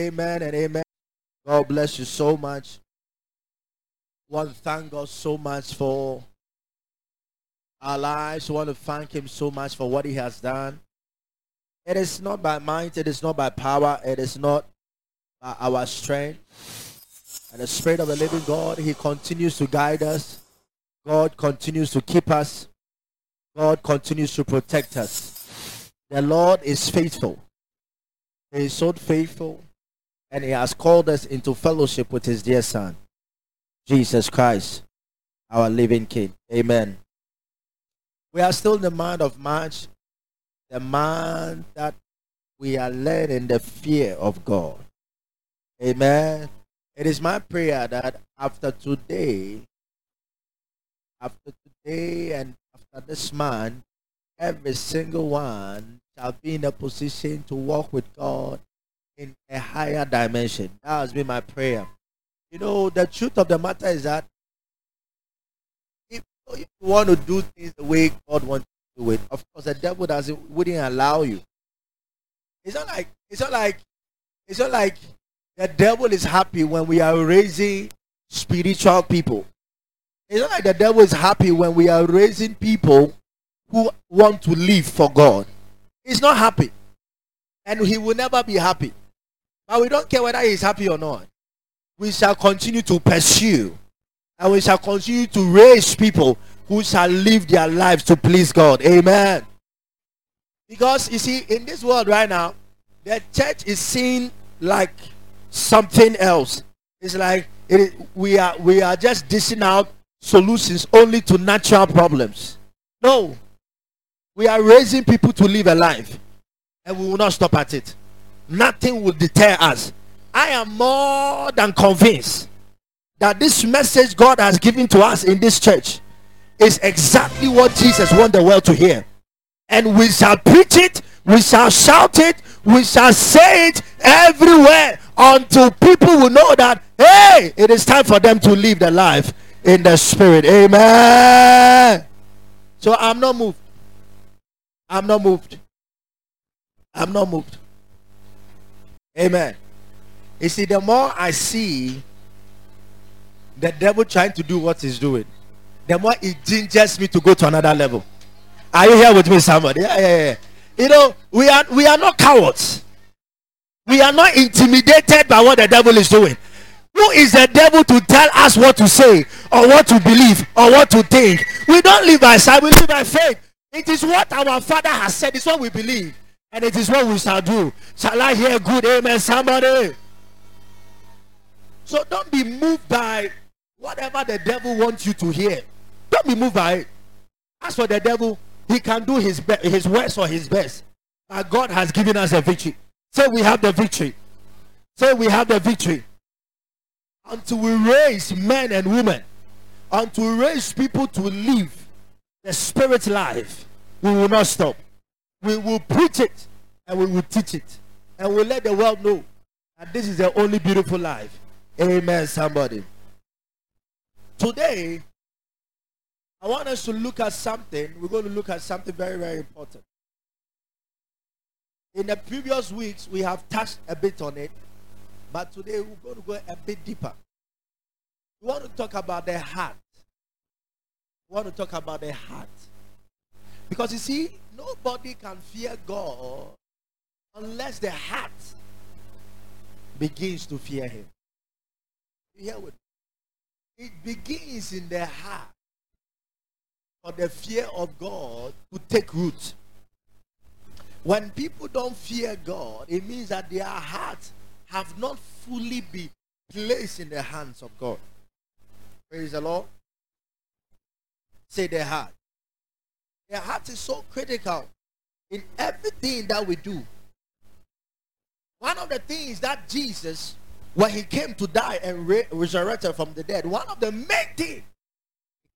Amen and amen. God bless you so much. Want to thank God so much for our lives. Want to thank Him so much for what He has done. It is not by might, it is not by power, it is not by our strength. And the Spirit of the living God, He continues to guide us. God continues to keep us. God continues to protect us. The Lord is faithful. He is so faithful and he has called us into fellowship with his dear son, Jesus Christ, our living King. Amen. We are still in the month of March, the month that we are led in the fear of God. Amen. It is my prayer that after today, after today and after this month, every single one shall be in a position to walk with God in a higher dimension. That has been my prayer. You know, the truth of the matter is that if you want to do things the way God wants to do it, of course the devil doesn't wouldn't allow you. It's not like it's not like it's not like the devil is happy when we are raising spiritual people. It's not like the devil is happy when we are raising people who want to live for God. He's not happy. And he will never be happy. But we don't care whether he's happy or not. We shall continue to pursue and we shall continue to raise people who shall live their lives to please God. Amen. Because you see, in this world right now, the church is seen like something else. It's like it, we are we are just dishing out solutions only to natural problems. No, we are raising people to live a life, and we will not stop at it nothing will deter us. I am more than convinced that this message God has given to us in this church is exactly what Jesus wants the world to hear. And we shall preach it, we shall shout it, we shall say it everywhere until people will know that, hey, it is time for them to live their life in the spirit. Amen. So I'm not moved. I'm not moved. I'm not moved. Amen. You see, the more I see the devil trying to do what he's doing, the more it gingers me to go to another level. Are you here with me, somebody? Yeah, yeah, yeah. You know, we are we are not cowards. We are not intimidated by what the devil is doing. Who is the devil to tell us what to say or what to believe or what to think? We don't live by sight, we live by faith. It is what our Father has said, it's what we believe. And it is what we shall do. Shall I hear good amen, somebody? So don't be moved by whatever the devil wants you to hear. Don't be moved by it. As for the devil, he can do his be- his worst or his best. But God has given us a victory. Say we have the victory. Say we have the victory. Until we raise men and women, until we raise people to live the spirit life, we will not stop we will preach it and we will teach it and we'll let the world know that this is the only beautiful life. Amen, somebody. Today, I want us to look at something. We're going to look at something very, very important. In the previous weeks, we have touched a bit on it, but today we're going to go a bit deeper. We want to talk about the heart. We want to talk about the heart. Because you see, nobody can fear God unless the heart begins to fear Him. You hear what? It begins in the heart for the fear of God to take root. When people don't fear God, it means that their hearts have not fully been placed in the hands of God. Praise the Lord. Say the heart. Their heart is so critical in everything that we do. One of the things that Jesus, when he came to die and re- resurrected from the dead, one of the main things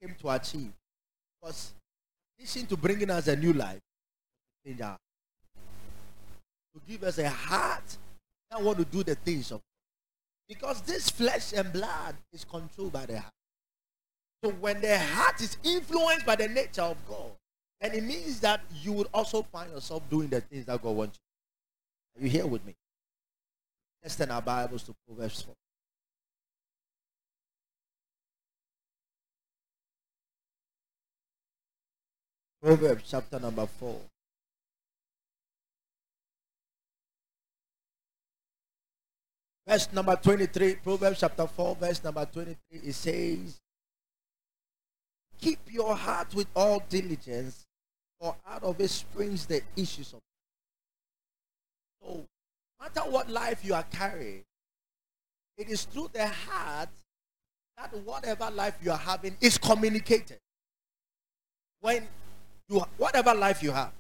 he came to achieve was, addition to bringing us a new life, to give us a heart that want to do the things of God. Because this flesh and blood is controlled by the heart. So when the heart is influenced by the nature of God, and it means that you would also find yourself doing the things that God wants you. Are you here with me? Let's turn our Bibles to Proverbs 4. Proverbs chapter number 4. Verse number 23, Proverbs chapter 4, verse number 23, it says, Keep your heart with all diligence, for out of it springs the issues of So, matter what life you are carrying, it is through the heart that whatever life you are having is communicated. When you whatever life you have,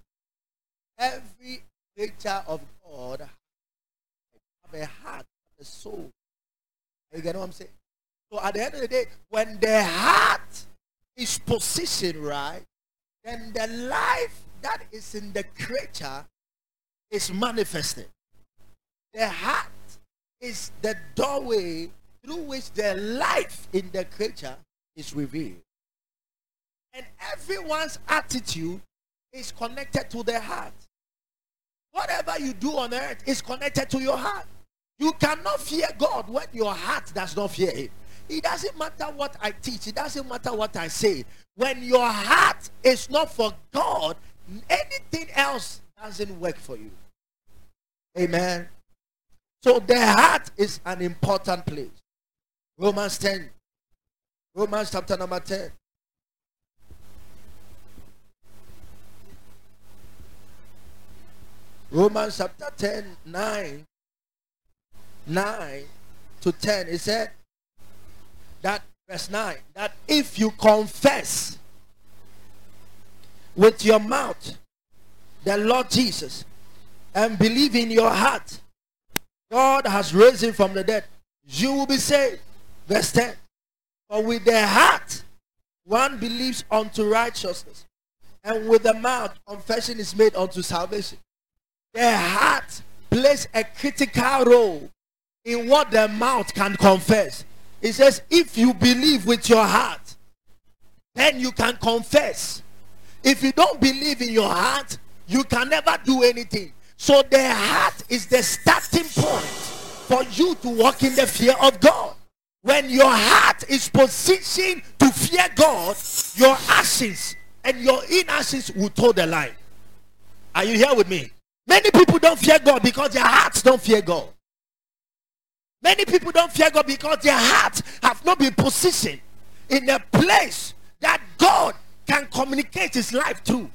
every creature of God have a heart a soul. You get what I'm saying? So at the end of the day, when the heart is positioned right, then the life that is in the creature is manifested. The heart is the doorway through which the life in the creature is revealed. And everyone's attitude is connected to the heart. Whatever you do on earth is connected to your heart. You cannot fear God when your heart does not fear Him. It doesn't matter what I teach, it doesn't matter what I say. When your heart is not for God, anything else doesn't work for you. Amen. So the heart is an important place. Romans 10. Romans chapter number 10. Romans chapter 10, 9 9 to 10, it said that, verse 9, that if you confess with your mouth the Lord Jesus and believe in your heart God has raised him from the dead, you will be saved. Verse 10. For with the heart one believes unto righteousness, and with the mouth confession is made unto salvation. The heart plays a critical role in what the mouth can confess. It says, if you believe with your heart, then you can confess. If you don't believe in your heart, you can never do anything. So the heart is the starting point for you to walk in the fear of God. When your heart is positioned to fear God, your actions and your inactions will toe the line. Are you here with me? Many people don't fear God because their hearts don't fear God. Many people don't fear God because their hearts have not been positioned in a place that God can communicate his life through.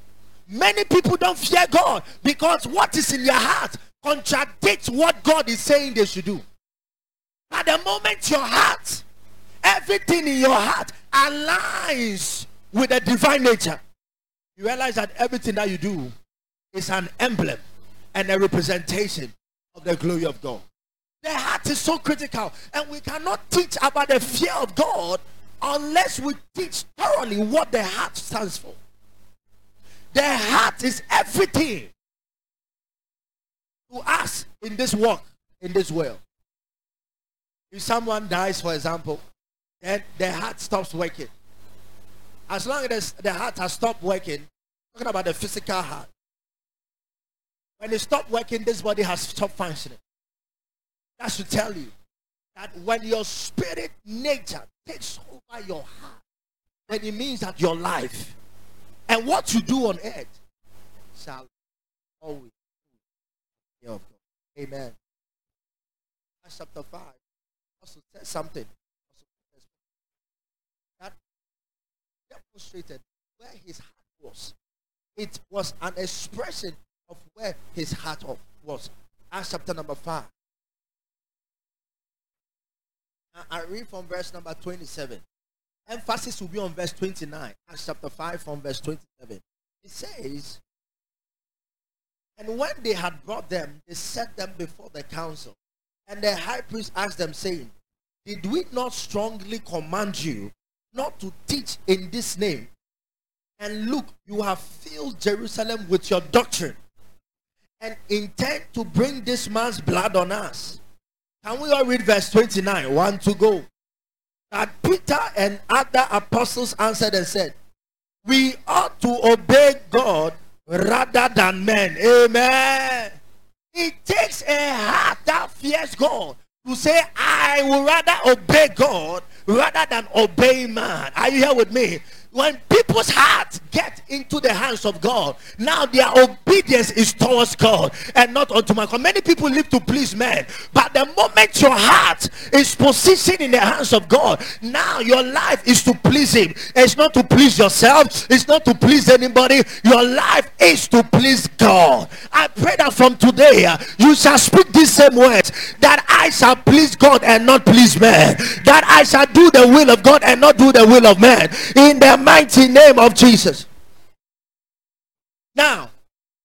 Many people don't fear God because what is in your heart contradicts what God is saying they should do. At the moment your heart, everything in your heart aligns with the divine nature, you realize that everything that you do is an emblem and a representation of the glory of God. The heart is so critical. And we cannot teach about the fear of God unless we teach thoroughly what the heart stands for. The heart is everything to us in this work, in this world. If someone dies, for example, then the heart stops working. As long as the heart has stopped working, talking about the physical heart. When it stopped working, this body has stopped functioning. That should tell you that when your spirit nature takes over your heart, then it means that your life and what you do on earth shall always be of God. Amen. Acts chapter 5 also says something that demonstrated where his heart was. It was an expression of where his heart was. Acts chapter number 5. I read from verse number 27. Emphasis will be on verse 29. Acts chapter 5 from verse 27. It says, And when they had brought them, they set them before the council. And the high priest asked them, saying, Did we not strongly command you not to teach in this name? And look, you have filled Jerusalem with your doctrine and intend to bring this man's blood on us. Can we all read verse 29? One to go. That Peter and other apostles answered and said, We ought to obey God rather than men. Amen. It takes a heart that fears God to say, I would rather obey God rather than obey man. Are you here with me? When people's hearts get into the hands of God, now their obedience is towards God and not unto man. Many people live to please men, but the moment your heart is positioned in the hands of God, now your life is to please Him. It's not to please yourself, it's not to please anybody. Your life is to please God. I pray that from today uh, you shall speak these same words that I shall please God and not please man, that I shall do the will of God and not do the will of man. In the mighty name of Jesus. Now,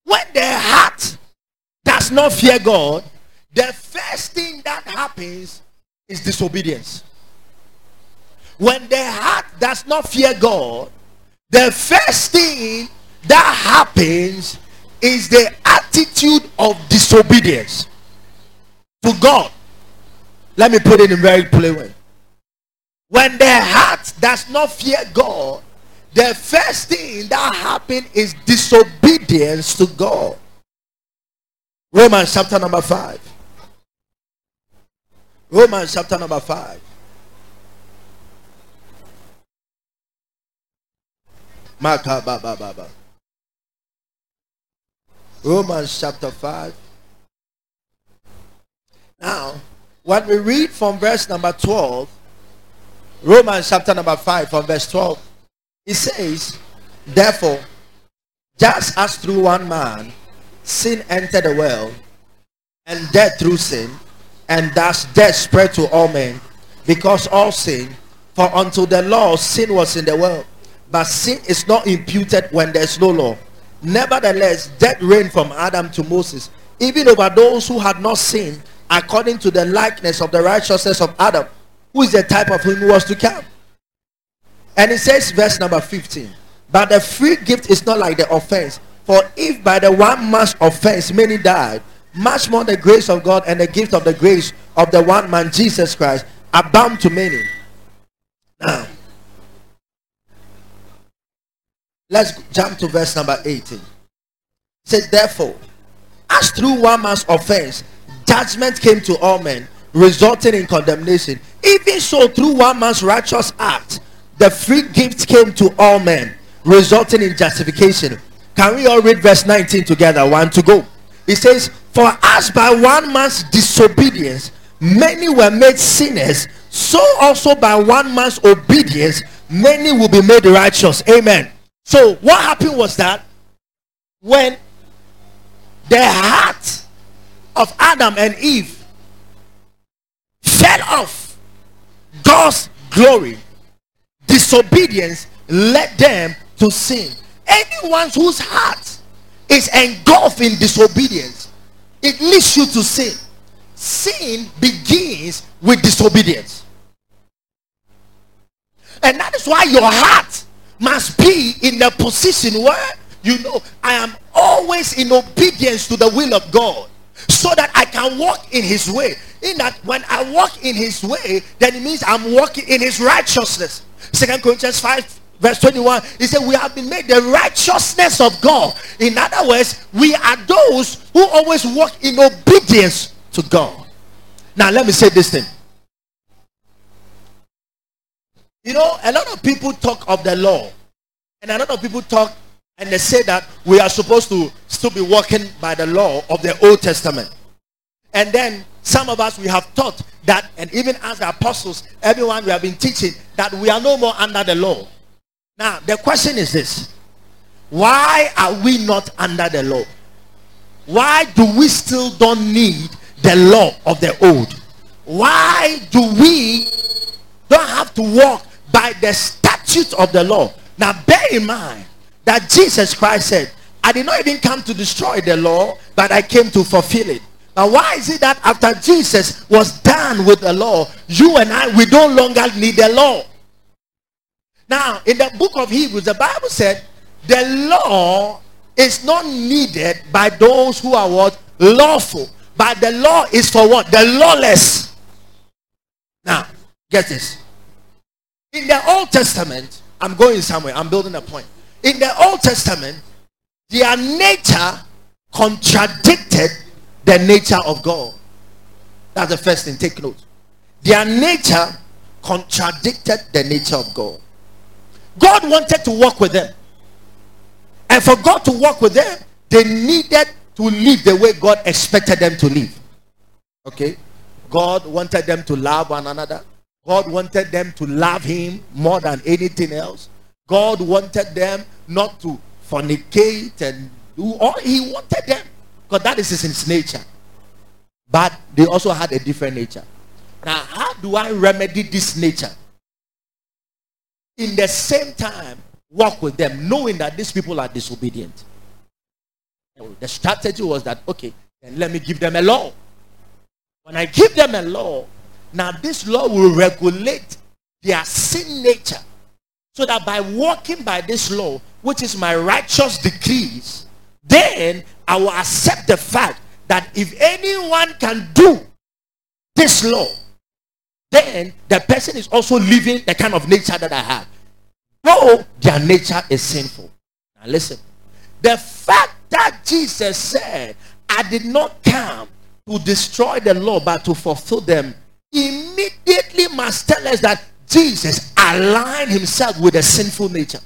when the heart does not fear God, the first thing that happens is disobedience. When the heart does not fear God, the first thing that happens is the attitude of disobedience to God. Let me put it in very plain way. When the heart does not fear God, the first thing that happened is disobedience to God. Romans chapter number 5. Romans chapter number 5. Romans chapter 5. Now, when we read from verse number 12, Romans chapter number 5 from verse 12, it says, Therefore, just as through one man sin entered the world, and death through sin, and thus death spread to all men, because all sin, for unto the law sin was in the world, but sin is not imputed when there is no law. Nevertheless, death reigned from Adam to Moses, even over those who had not sinned, according to the likeness of the righteousness of Adam, who is the type of him who was to come. And it says, verse number 15, but the free gift is not like the offense. For if by the one man's offense many died, much more the grace of God and the gift of the grace of the one man Jesus Christ abound to many. Now, let's jump to verse number 18. It says, therefore, as through one man's offense, judgment came to all men, resulting in condemnation. Even so, through one man's righteous act, the free gift came to all men, resulting in justification. Can we all read verse 19 together? One to go. It says, For as by one man's disobedience many were made sinners, so also by one man's obedience many will be made righteous. Amen. So what happened was that when the heart of Adam and Eve fell off God's glory, disobedience led them to sin. Anyone whose heart is engulfed in disobedience, it leads you to sin. Sin begins with disobedience. And that is why your heart must be in the position where you know I am always in obedience to the will of God so that I can walk in his way. In that when I walk in his way, then it means I'm walking in his righteousness. Second Corinthians 5 verse 21 he said we have been made the righteousness of god in other words we are those who always walk in obedience to god now let me say this thing you know a lot of people talk of the law and a lot of people talk and they say that we are supposed to still be walking by the law of the old testament and then some of us we have taught that, and even as the apostles, everyone we have been teaching that we are no more under the law. Now, the question is this why are we not under the law? Why do we still don't need the law of the old? Why do we don't have to walk by the statutes of the law? Now, bear in mind that Jesus Christ said, I did not even come to destroy the law, but I came to fulfill it. Now, why is it that after Jesus was done with the law, you and I, we no longer need the law? Now, in the book of Hebrews, the Bible said the law is not needed by those who are what? Lawful. But the law is for what? The lawless. Now, get this. In the Old Testament, I'm going somewhere, I'm building a point. In the Old Testament, their nature contradicted the nature of God. That's the first thing, take note. Their nature contradicted the nature of God. God wanted to work with them. And for God to work with them, they needed to live the way God expected them to live. Okay? God wanted them to love one another. God wanted them to love Him more than anything else. God wanted them not to fornicate and do all He wanted them because that is His nature. But they also had a different nature. Now, how do I remedy this nature? In the same time, work with them, knowing that these people are disobedient. The strategy was that, okay, then let me give them a law. When I give them a law, now this law will regulate their sin nature. So that by walking by this law, which is my righteous decrees, then I will accept the fact that if anyone can do this law, then the person is also living the kind of nature that I have. Though their nature is sinful. Now listen. The fact that Jesus said, I did not come to destroy the law but to fulfill them, immediately must tell us that Jesus aligned himself with a sinful nature.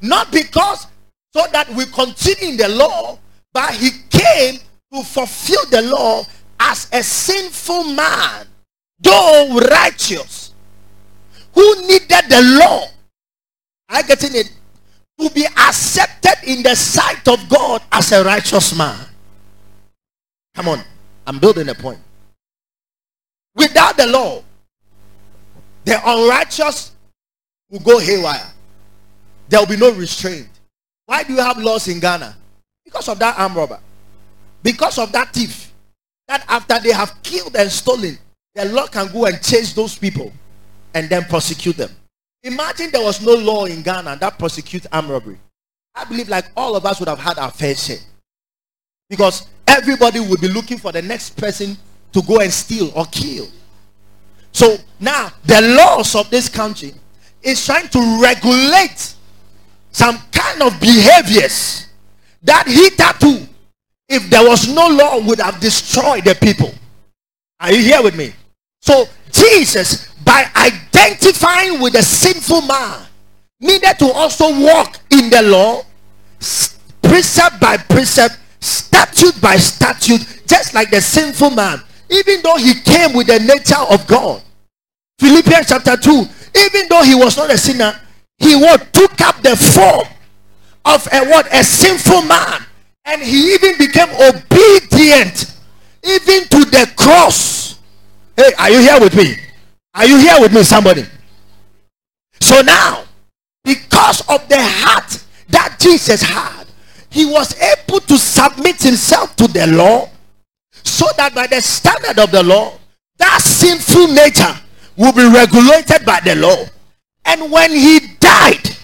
Not because so that we continue in the law, but he came to fulfill the law as a sinful man, though righteous, who needed the law. I getting it to be accepted in the sight of God as a righteous man. Come on, I'm building a point. Without the law, the unrighteous will go haywire. There will be no restraint. Why do you have laws in Ghana? Because of that arm robber. Because of that thief. That after they have killed and stolen, the law can go and chase those people and then prosecute them. Imagine there was no law in Ghana that prosecutes armed robbery. I believe like all of us would have had our fair share. Because everybody would be looking for the next person to go and steal or kill. So now the laws of this country is trying to regulate some kind of behaviors that hitherto, if there was no law, would have destroyed the people. Are you here with me? So Jesus, by identifying with the sinful man, needed to also walk in the law, precept by precept, statute by statute, just like the sinful man. Even though he came with the nature of God. Philippians chapter 2. Even though he was not a sinner, he what took up the form of a what a sinful man, and he even became obedient even to the cross. Hey, are you here with me? Are you here with me, somebody? So now, because of the heart that Jesus had, he was able to submit himself to the law so that by the standard of the law, that sinful nature will be regulated by the law. And when he died,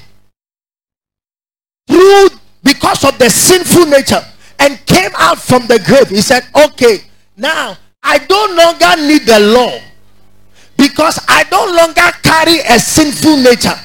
through because of the sinful nature, and came out from the grave, he said, Okay, now I no longer need the law because I no longer carry a sinful nature.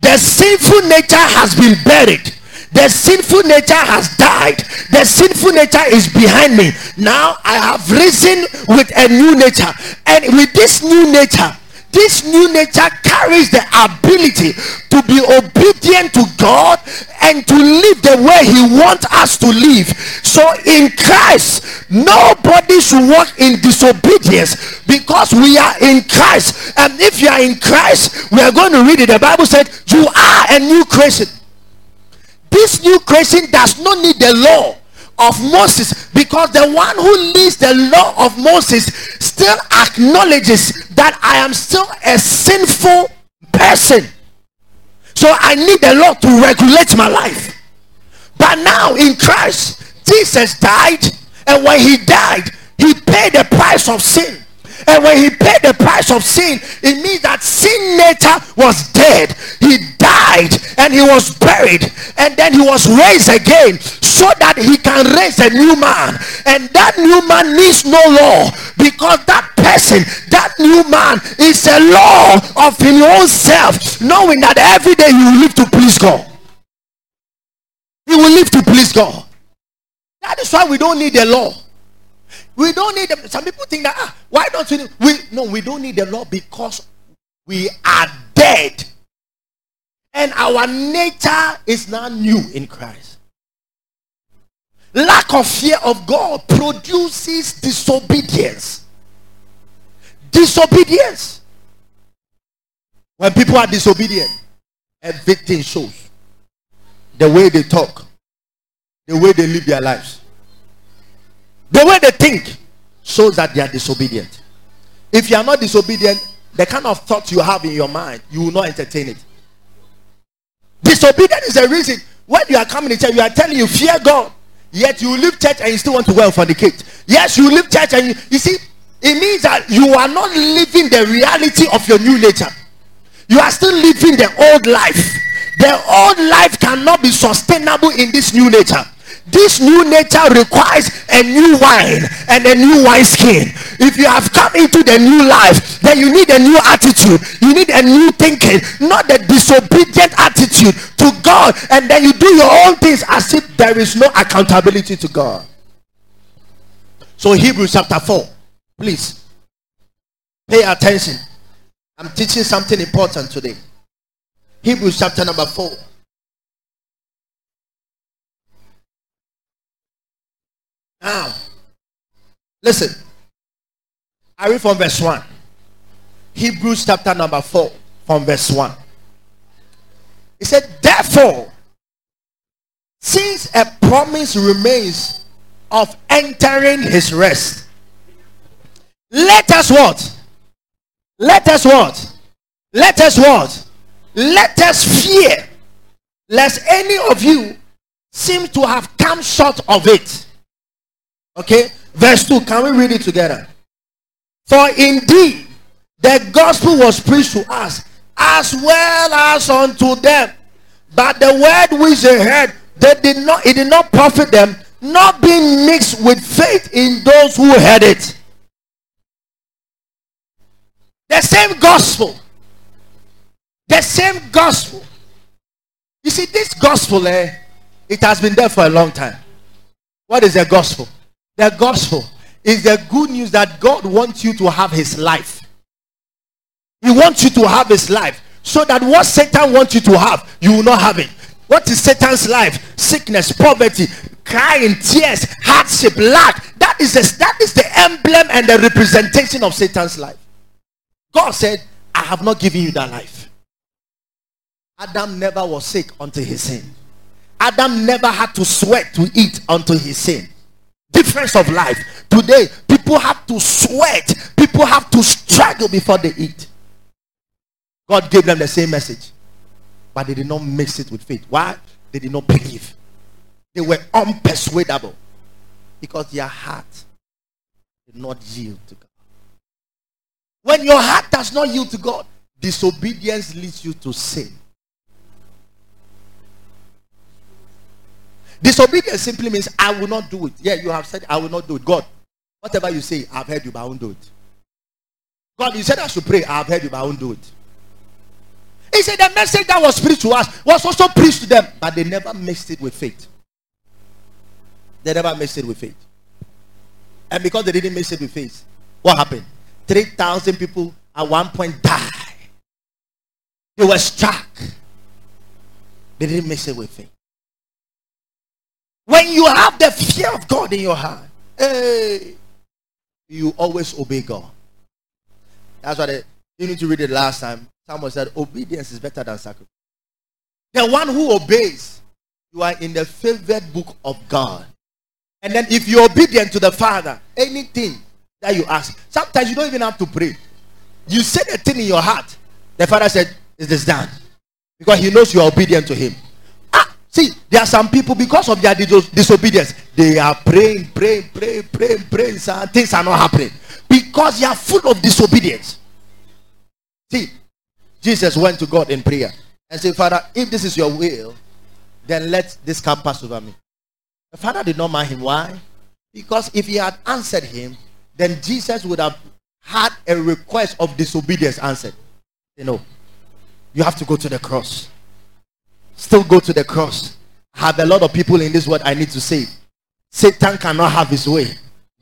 The sinful nature has been buried. The sinful nature has died. The sinful nature is behind me. Now I have risen with a new nature. And with this new nature, this new nature carries the ability to be obedient to God and to live the way He wants us to live. So in Christ, nobody should walk in disobedience because we are in Christ. And if you are in Christ, we are going to read it. The Bible said, You are a new creation. This new creation does not need the law of Moses because the one who leads the law of Moses still acknowledges that I am still a sinful person. So I need the law to regulate my life. But now in Christ, Jesus died, and when he died, he paid the price of sin. And when he paid the price of sin, it means that sin nature was dead. He died and he was buried and then he was raised again so that he can raise a new man. And that new man needs no law because that person, that new man is a law of his own self, knowing that every day you live to please God. You will live to please God. That is why we don't need a law. We don't need them. Some people think that ah, why don't we, we no we don't need the law because we are dead. And our nature is now new in Christ. Lack of fear of God produces disobedience. Disobedience. When people are disobedient, everything shows. The way they talk, the way they live their lives. The way they think shows that they are disobedient. If you are not disobedient, the kind of thoughts you have in your mind, you will not entertain it. Disobedience is the reason when you are coming to church, you are telling you fear God, yet you leave church and you still want to well fornicate. Yes, you leave church and you, you see, it means that you are not living the reality of your new nature. You are still living the old life. The old life cannot be sustainable in this new nature this new nature requires a new wine and a new wine skin. If you have come into the new life then you need a new attitude. You need a new thinking not the disobedient attitude to god. And then you do your own things as if there is no accountability to god. So hebrews chapter 4 please. Pay attention. I'm teaching something important today. Hebrews chapter number 4 Now, listen. I read from verse 1. Hebrews chapter number 4, from verse 1. He said, Therefore, since a promise remains of entering his rest, let us what? Let us what? Let us what? Let us fear, lest any of you seem to have come short of it. Okay, verse 2. Can we read it together? For indeed, the gospel was preached to us as well as unto them. But the word which they heard, they did not, it did not profit them, not being mixed with faith in those who heard it. The same gospel. The same gospel. You see, this gospel, eh, it has been there for a long time. What is the gospel? The gospel is the good news that God wants you to have his life. He wants you to have his life so that what Satan wants you to have, you will not have it. What is Satan's life? Sickness, poverty, crying, tears, hardship, lack. That is, that is the emblem and the representation of Satan's life. God said, I have not given you that life. Adam never was sick until he sinned. Adam never had to sweat to eat until he sinned difference of life. Today, people have to sweat, people have to struggle before they eat. God gave them the same message, but they did not mix it with faith. Why? They did not believe. They were unpersuadable because their heart did not yield to God. When your heart does not yield to God, disobedience leads you to sin. Disobedience simply means I will not do it. Yeah, you have said I will not do it. God, whatever you say, I've heard you, but I won't do it. God, you said I should pray. I've heard you, but I won't do it. He said the message that was preached to us was also preached to them, but they never mixed it with faith. They never mixed it with faith. And because they didn't mix it with faith, what happened? 3,000 people at one point died. They were struck. They didn't mix it with faith. When you have the fear of God in your heart, hey, you always obey God. That's why you need to read it last time. Someone said, obedience is better than sacrifice. The one who obeys, you are in the favored book of God. And then if you're obedient to the Father, anything that you ask, sometimes you don't even have to pray. You say the thing in your heart. The Father said, Is this done? Because he knows you are obedient to him. See, there are some people because of their dis- disobedience, they are praying, praying, praying, praying, praying, and things are not happening because they are full of disobedience. See, Jesus went to God in prayer and said, Father, if this is your will, then let this cup pass over me. The father did not mind him. Why? Because if he had answered him, then Jesus would have had a request of disobedience answered. You know, you have to go to the cross. Still go to the cross. I have a lot of people in this world I need to save. Satan cannot have his way.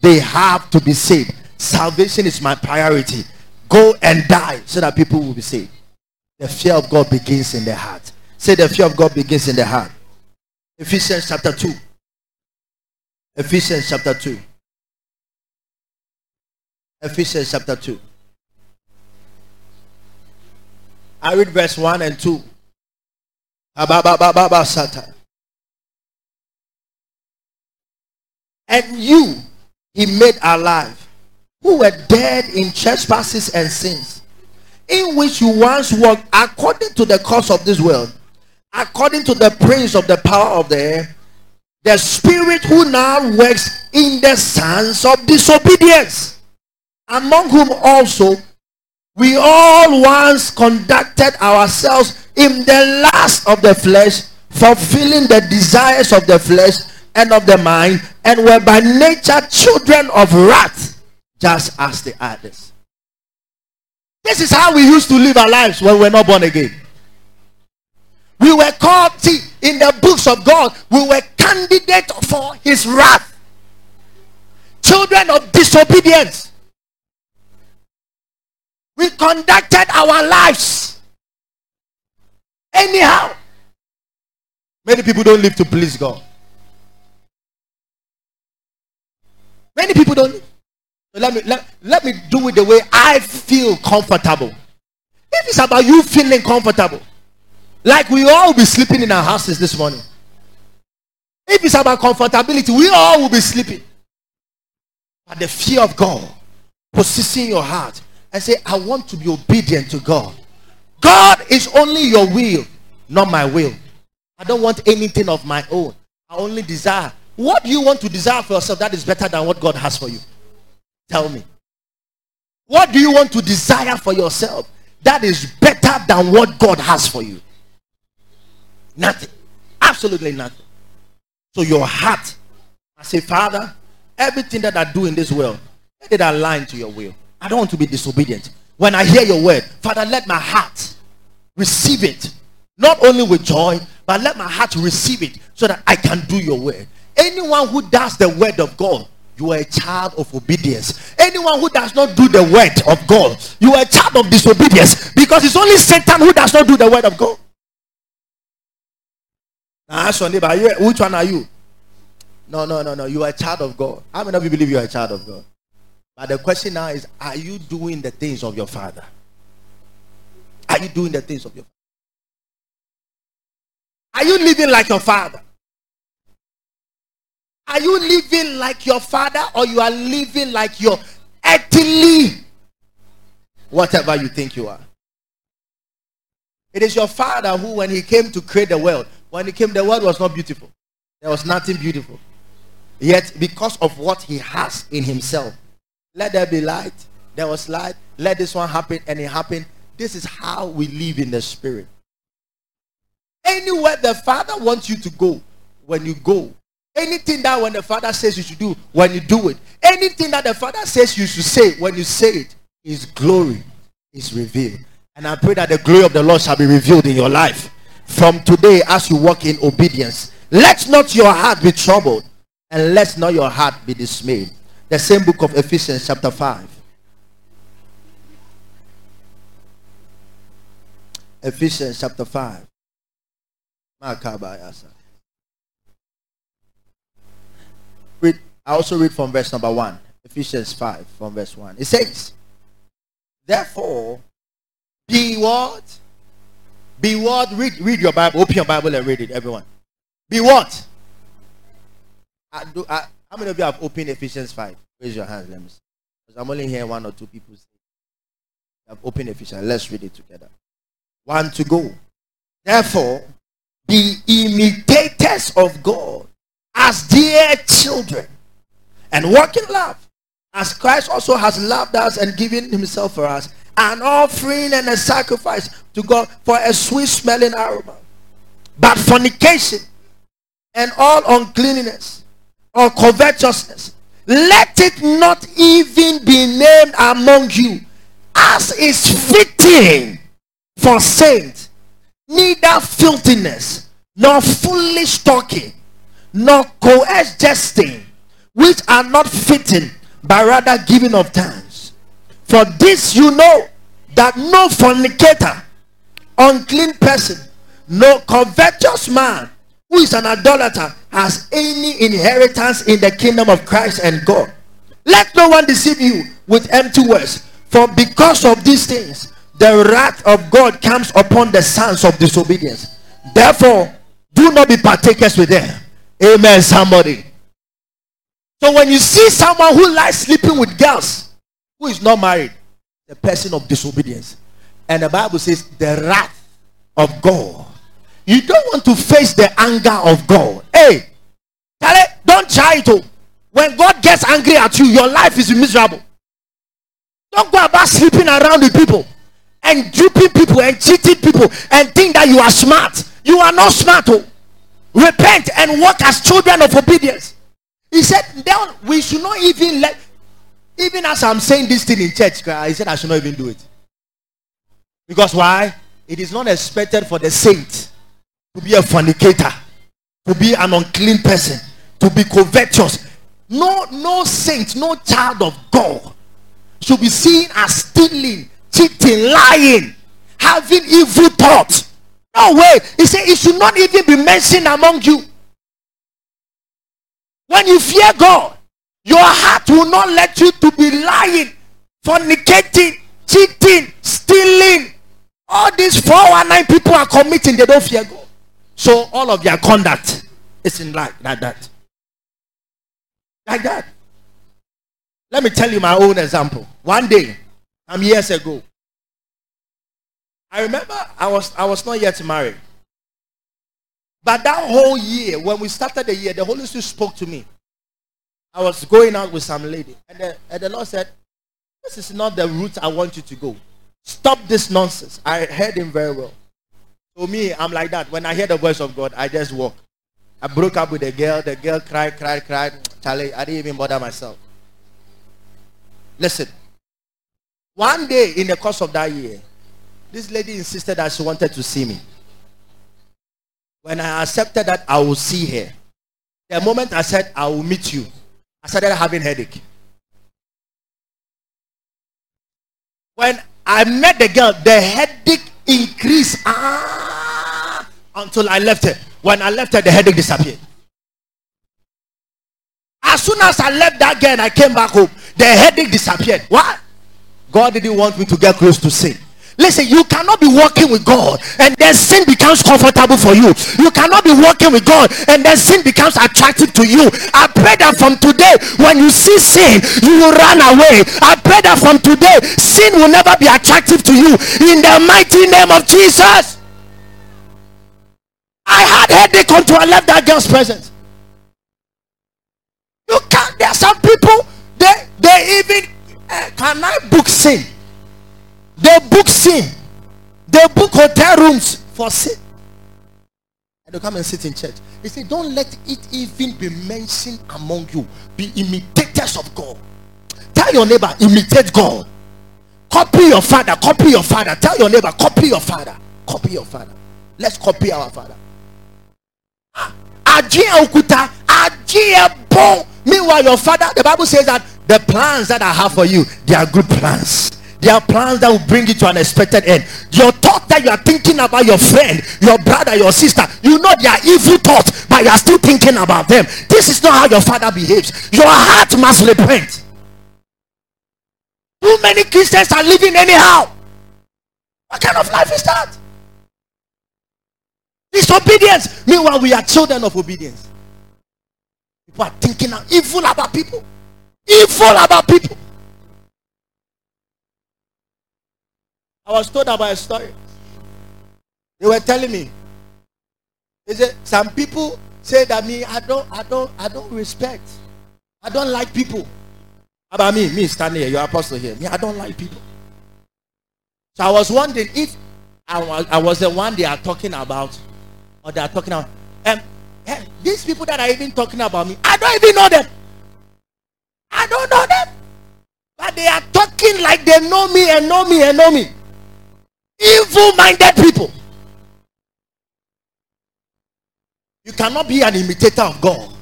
They have to be saved. Salvation is my priority. Go and die so that people will be saved. The fear of God begins in the heart. Say the fear of God begins in the heart. Ephesians chapter 2. Ephesians chapter 2. Ephesians chapter 2. I read verse 1 and 2. And you he made alive who were dead in trespasses and sins, in which you once walked according to the course of this world, according to the prince of the power of the air, the spirit who now works in the sons of disobedience, among whom also we all once conducted ourselves in the lust of the flesh, fulfilling the desires of the flesh and of the mind, and were by nature children of wrath, just as the others. This is how we used to live our lives when we were not born again. We were called, see, in the books of God, we were candidate for his wrath. Children of disobedience. We conducted our lives anyhow. Many people don't live to please God. Many people don't. Let me let, let me do it the way I feel comfortable. If it's about you feeling comfortable, like we all be sleeping in our houses this morning. If it's about comfortability, we all will be sleeping. But the fear of God possessing your heart and say, I want to be obedient to God. God is only your will, not my will. I don't want anything of my own. I only desire. What do you want to desire for yourself that is better than what God has for you? Tell me. What do you want to desire for yourself that is better than what God has for you? Nothing. Absolutely nothing. So your heart, I say, Father, everything that I do in this world, let it align to your will. I don't want to be disobedient. When I hear your word, Father, let my heart receive it. Not only with joy, but let my heart receive it so that I can do your word. Anyone who does the word of God, you are a child of obedience. Anyone who does not do the word of God, you are a child of disobedience because it's only Satan who does not do the word of God. Now ask your neighbor, which one are you? No, no, no, no. You are a child of God. How many of you believe you are a child of God? But the question now is are you doing the things of your father? Are you doing the things of your father? Are you living like your father? Are you living like your father or you are living like your earthly whatever you think you are? It is your father who, when he came to create the world, when he came, the world was not beautiful. There was nothing beautiful. Yet, because of what he has in himself, let there be light. There was light. Let this one happen, and it happened. This is how we live in the spirit. Anywhere the Father wants you to go, when you go, anything that when the Father says you should do, when you do it, anything that the Father says you should say, when you say it, His glory is revealed. And I pray that the glory of the Lord shall be revealed in your life from today as you walk in obedience. Let not your heart be troubled, and let not your heart be dismayed. The same book of Ephesians, chapter 5. Ephesians chapter 5. Read, I also read from verse number 1. Ephesians 5 from verse 1. It says, Therefore, be what? Be what? Read, read your Bible. Open your Bible and read it, everyone. Be what? I do, I, how many of you have opened Ephesians 5? Raise your hands, let me see. Because I'm only hearing one or two people say. have opened Ephesians. Let's read it together. One to go. Therefore, be imitators of God as dear children and walk in love as Christ also has loved us and given himself for us an offering and a sacrifice to God for a sweet smelling aroma but fornication and all uncleanness or covetousness let it not even be named among you as is fitting for saints neither filthiness nor foolish talking nor coarse jesting which are not fitting but rather giving of thanks. For this you know that no fornicator unclean person no covetous man who is an idolater has any inheritance in the kingdom of Christ and God. Let no one deceive you with empty words, for because of these things, the wrath of God comes upon the sons of disobedience. Therefore, do not be partakers with them. Amen, somebody. So when you see someone who likes sleeping with girls who is not married, the person of disobedience. And the Bible says the wrath of God you don't want to face the anger of God. Hey, don't try it. When God gets angry at you, your life is miserable. Don't go about sleeping around with people and duping people and cheating people and think that you are smart. You are not smart. Oh. Repent and walk as children of obedience. He said, then we should not even let, even as I'm saying this thing in church, uh, he said I should not even do it. Because why? It is not expected for the saint to be a fornicator, to be an unclean person, to be covetous. No, no saint, no child of God should be seen as stealing, cheating, lying, having evil thoughts. No way. He said it should not even be mentioned among you. When you fear God, your heart will not let you to be lying, fornicating, cheating, stealing. All these 419 people are committing, they don't fear God. So all of their conduct is in like, like that. Like that. Let me tell you my own example. One day, some years ago, I remember I was I was not yet married. But that whole year, when we started the year, the Holy Spirit spoke to me. I was going out with some lady, and the, and the Lord said, This is not the route I want you to go. Stop this nonsense. I heard him very well. So me, I'm like that. When I hear the voice of God, I just walk. I broke up with a girl. The girl cried, cried, cried. Charlie, I didn't even bother myself. Listen. One day in the course of that year, this lady insisted that she wanted to see me. When I accepted that I will see her, the moment I said I will meet you, I started having headache. When I met the girl, the headache increased ah, until I left her. When I left her, the headache disappeared. As soon as I left that girl and I came back home, the headache disappeared. What? God didn't want me to get close to sin. Listen, you cannot be walking with God and then sin becomes comfortable for you. You cannot be walking with God and then sin becomes attractive to you. I pray that from today, when you see sin, you will run away. I pray that from today, sin will never be attractive to you. In the mighty name of Jesus. I had headache until I left that girl's presence. You can't. There are some people. They they even uh, can I book sin? They book sin. They book hotel rooms for sin. And they come and sit in church. They say, Don't let it even be mentioned among you. Be imitators of God. Tell your neighbor, imitate God. Copy your father. Copy your father. Tell your neighbor, copy your father. Copy your father. Let's copy our father. Meanwhile, your father, the Bible says that the plans that I have for you, they are good plans there are plans that will bring you to an expected end. Your thought that you are thinking about your friend, your brother, your sister, you know they are evil thoughts, but you are still thinking about them. This is not how your father behaves. Your heart must repent. Too many Christians are living anyhow. What kind of life is that? Disobedience. Meanwhile, we are children of obedience. People are thinking evil about people. Evil about people. I was told about a story. They were telling me They said some people say that me I don't I don't I don't respect. I don't like people. How about me? Me standing here, you're apostle here. Me, I don't like people. So I was wondering if I was, I was the one they are talking about, or they are talking about. Um, eh, these people that are even talking about me, I don't even know them. I don't know them. But they are talking like they know me and know me and know me. Evil minded people. You cannot be an imitator of God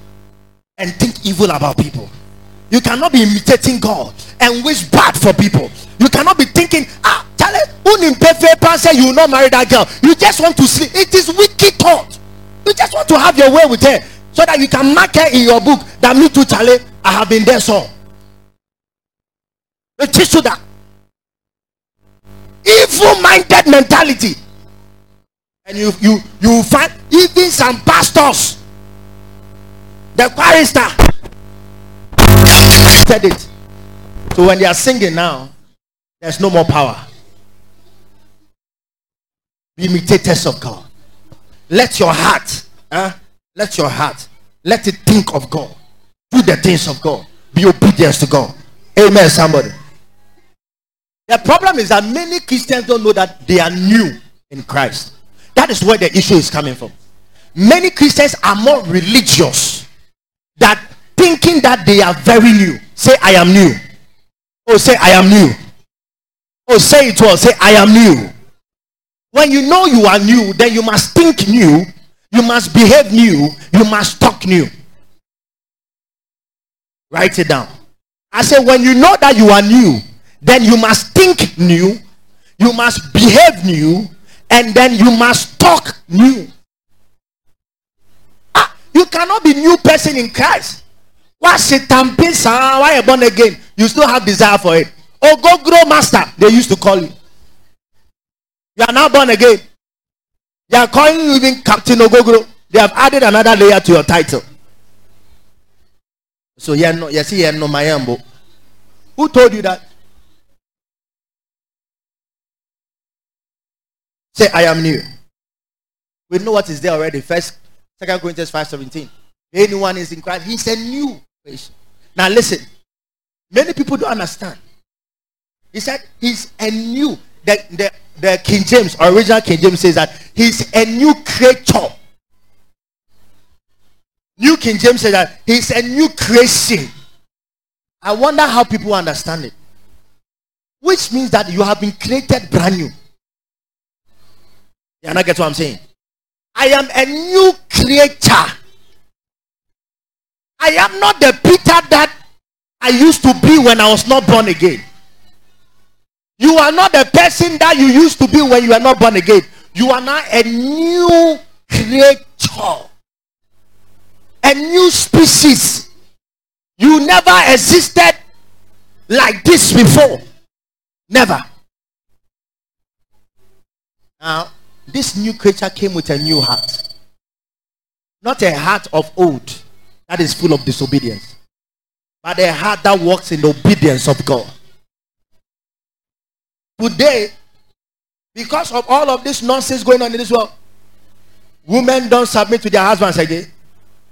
and think evil about people. You cannot be imitating God and wish bad for people. You cannot be thinking, ah, unimpefe say you will not marry that girl. You just want to sleep. It is wicked thought. You just want to have your way with her so that you can mark her in your book that me too, Charlie, I have been there so. They teach you that. Evil-minded mentality. And you you you find even some pastors, the chorister said it. So when they are singing now, there's no more power. Be imitators of God. Let your heart, huh? let your heart, let it think of God. Do the things of God. Be obedient to God. Amen, somebody. The problem is that many Christians don't know that they are new in Christ. That is where the issue is coming from. Many Christians are more religious that thinking that they are very new. Say, I am new. Oh, say, I am new. Oh, say it well. Say, I am new. When you know you are new, then you must think new, you must behave new, you must talk new. Write it down. I say, when you know that you are new, then you must think new, you must behave new, and then you must talk new. Ah, you cannot be new person in Christ. Why Satan Why you born again? You still have desire for it. Oh, go grow master. They used to call you. You are now born again. They are calling you even Captain Ogogro. They have added another layer to your title. So yeah, no, you yeah, no, Mayambo. Who told you that? Say, I am new. We know what is there already. First, Second Corinthians 5:17. Anyone is in Christ, he's a new creation. Now listen, many people don't understand. He said he's a new. The, the, the King James, original King James says that he's a new creature. New King James says that he's a new creation. I wonder how people understand it. Which means that you have been created brand new. You not get what I'm saying? I am a new creature. I am not the Peter that I used to be when I was not born again. You are not the person that you used to be when you are not born again. You are now a new creature, a new species. You never existed like this before. Never. Now, this new creature came with a new heart. Not a heart of old that is full of disobedience, but a heart that walks in the obedience of God. Today, because of all of this nonsense going on in this world, women don't submit to their husbands again.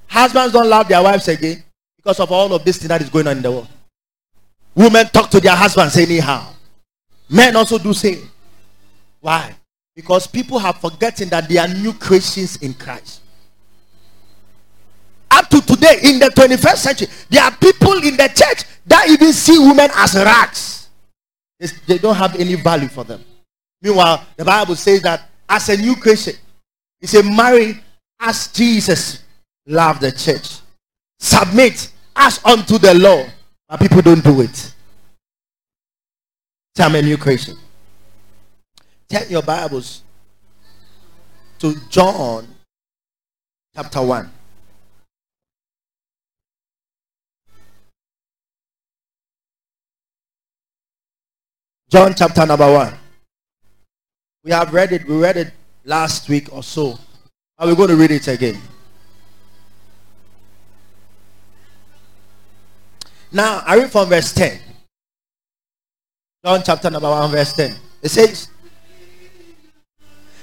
Husbands don't love their wives again because of all of this thing that is going on in the world. Women talk to their husbands anyhow. Men also do same. Why? Because people have forgotten that they are new creations in Christ. Up to today, in the 21st century, there are people in the church that even see women as rags. They don't have any value for them. Meanwhile, the Bible says that as a new creation, he said, marry as Jesus loved the church. Submit as unto the law. But people don't do it. I'm a new creation. Turn your Bibles to John chapter 1. John chapter number 1. We have read it. We read it last week or so. And we're going to read it again. Now, I read from verse 10. John chapter number 1, verse 10. It says,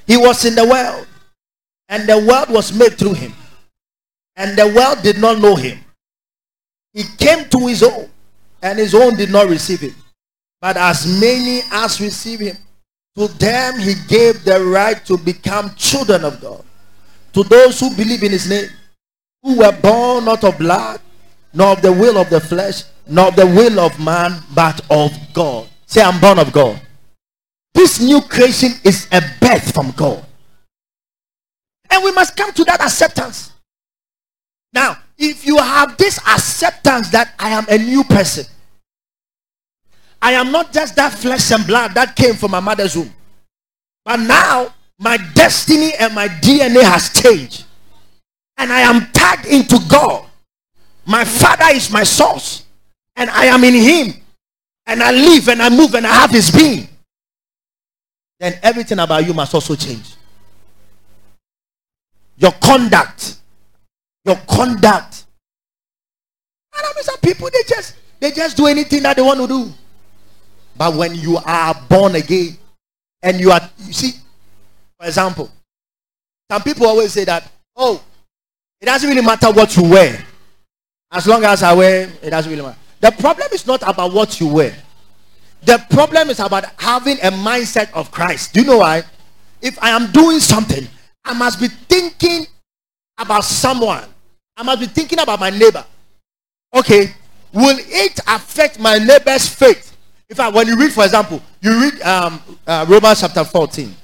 he was in the world, and the world was made through him. And the world did not know him. He came to his own, and his own did not receive him. But as many as receive him, to them he gave the right to become children of God. To those who believe in his name, who were born not of blood, nor of the will of the flesh, nor of the will of man, but of God. Say, I'm born of God. This new creation is a birth from God. And we must come to that acceptance. Now, if you have this acceptance that I am a new person, I am not just that flesh and blood that came from my mother's womb, but now my destiny and my DNA has changed, and I am tagged into God. My Father is my source, and I am in Him, and I live and I move and I have His being. Then everything about you must also change. Your conduct, your conduct. And I mean, some people they just they just do anything that they want to do. But when you are born again, and you are, you see, for example, some people always say that, oh, it doesn't really matter what you wear. As long as I wear, it doesn't really matter. The problem is not about what you wear. The problem is about having a mindset of Christ. Do you know why? If I am doing something, I must be thinking about someone. I must be thinking about my neighbor. Okay, will it affect my neighbor's faith? In fact, when you read, for example, you read um, uh, Romans chapter 14.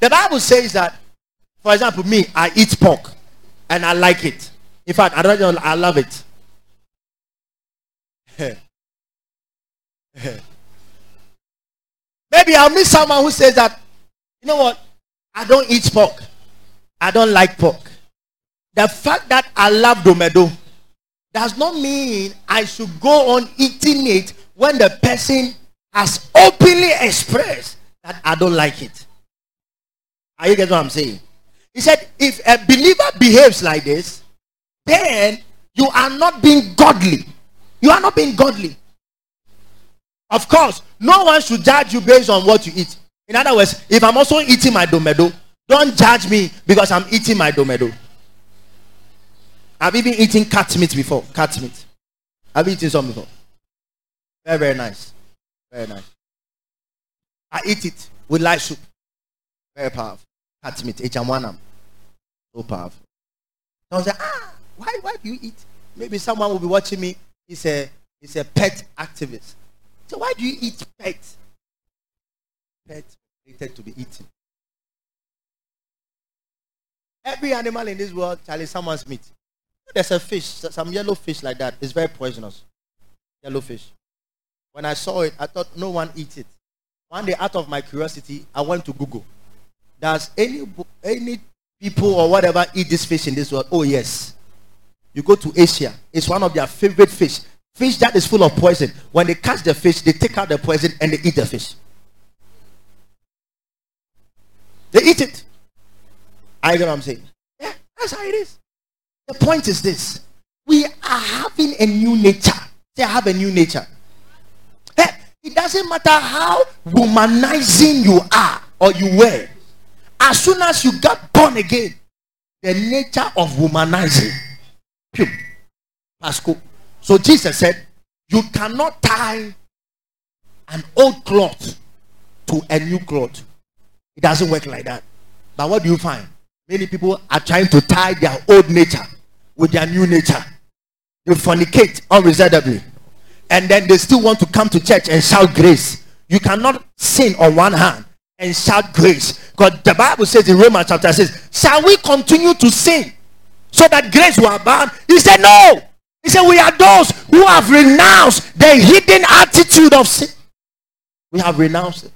The Bible says that, for example, me, I eat pork and I like it. In fact, I don't know, I love it. Maybe I'll meet someone who says that, you know what, I don't eat pork. I don't like pork. The fact that I love domedo does not mean I should go on eating it when the person has openly expressed that I don't like it. Are you getting what I'm saying? He said, if a believer behaves like this, then you are not being godly. You are not being godly. Of course, no one should judge you based on what you eat. In other words, if I'm also eating my domedo, don't judge me because I'm eating my domedo. I've even eaten cat meat before. Cat meat. I've eaten some before. Very, very nice. Very nice. I eat it with light soup. Very powerful. Cat meat, H1. So powerful. So I was like, ah, why, why do you eat? Maybe someone will be watching me. He's a, he's a pet activist. So why do you eat pet? Pet created to be eaten. Every animal in this world, Charlie, someone's meat. There's a fish, some yellow fish like that. It's very poisonous. Yellow fish. When I saw it, I thought no one eats it. One day, out of my curiosity, I went to Google. Does any any people or whatever eat this fish in this world? Oh yes. You go to Asia. It's one of their favorite fish. Fish that is full of poison. When they catch the fish, they take out the poison and they eat the fish. They eat it. I know what I'm saying. Yeah, that's how it is. The point is this: we are having a new nature. They have a new nature. Hey, It doesn't matter how womanizing you are or you were. As soon as you got born again, the nature of womanizing. Pew. Pasco. So Jesus said, You cannot tie an old cloth to a new cloth. It doesn't work like that. But what do you find? Many people are trying to tie their old nature with their new nature. They fornicate unreservedly and then they still want to come to church and shout grace. You cannot sin on one hand and shout grace. Because the Bible says in Romans chapter 6, shall we continue to sin so that grace will abound? He said, no. He said, we are those who have renounced the hidden attitude of sin. We have renounced it.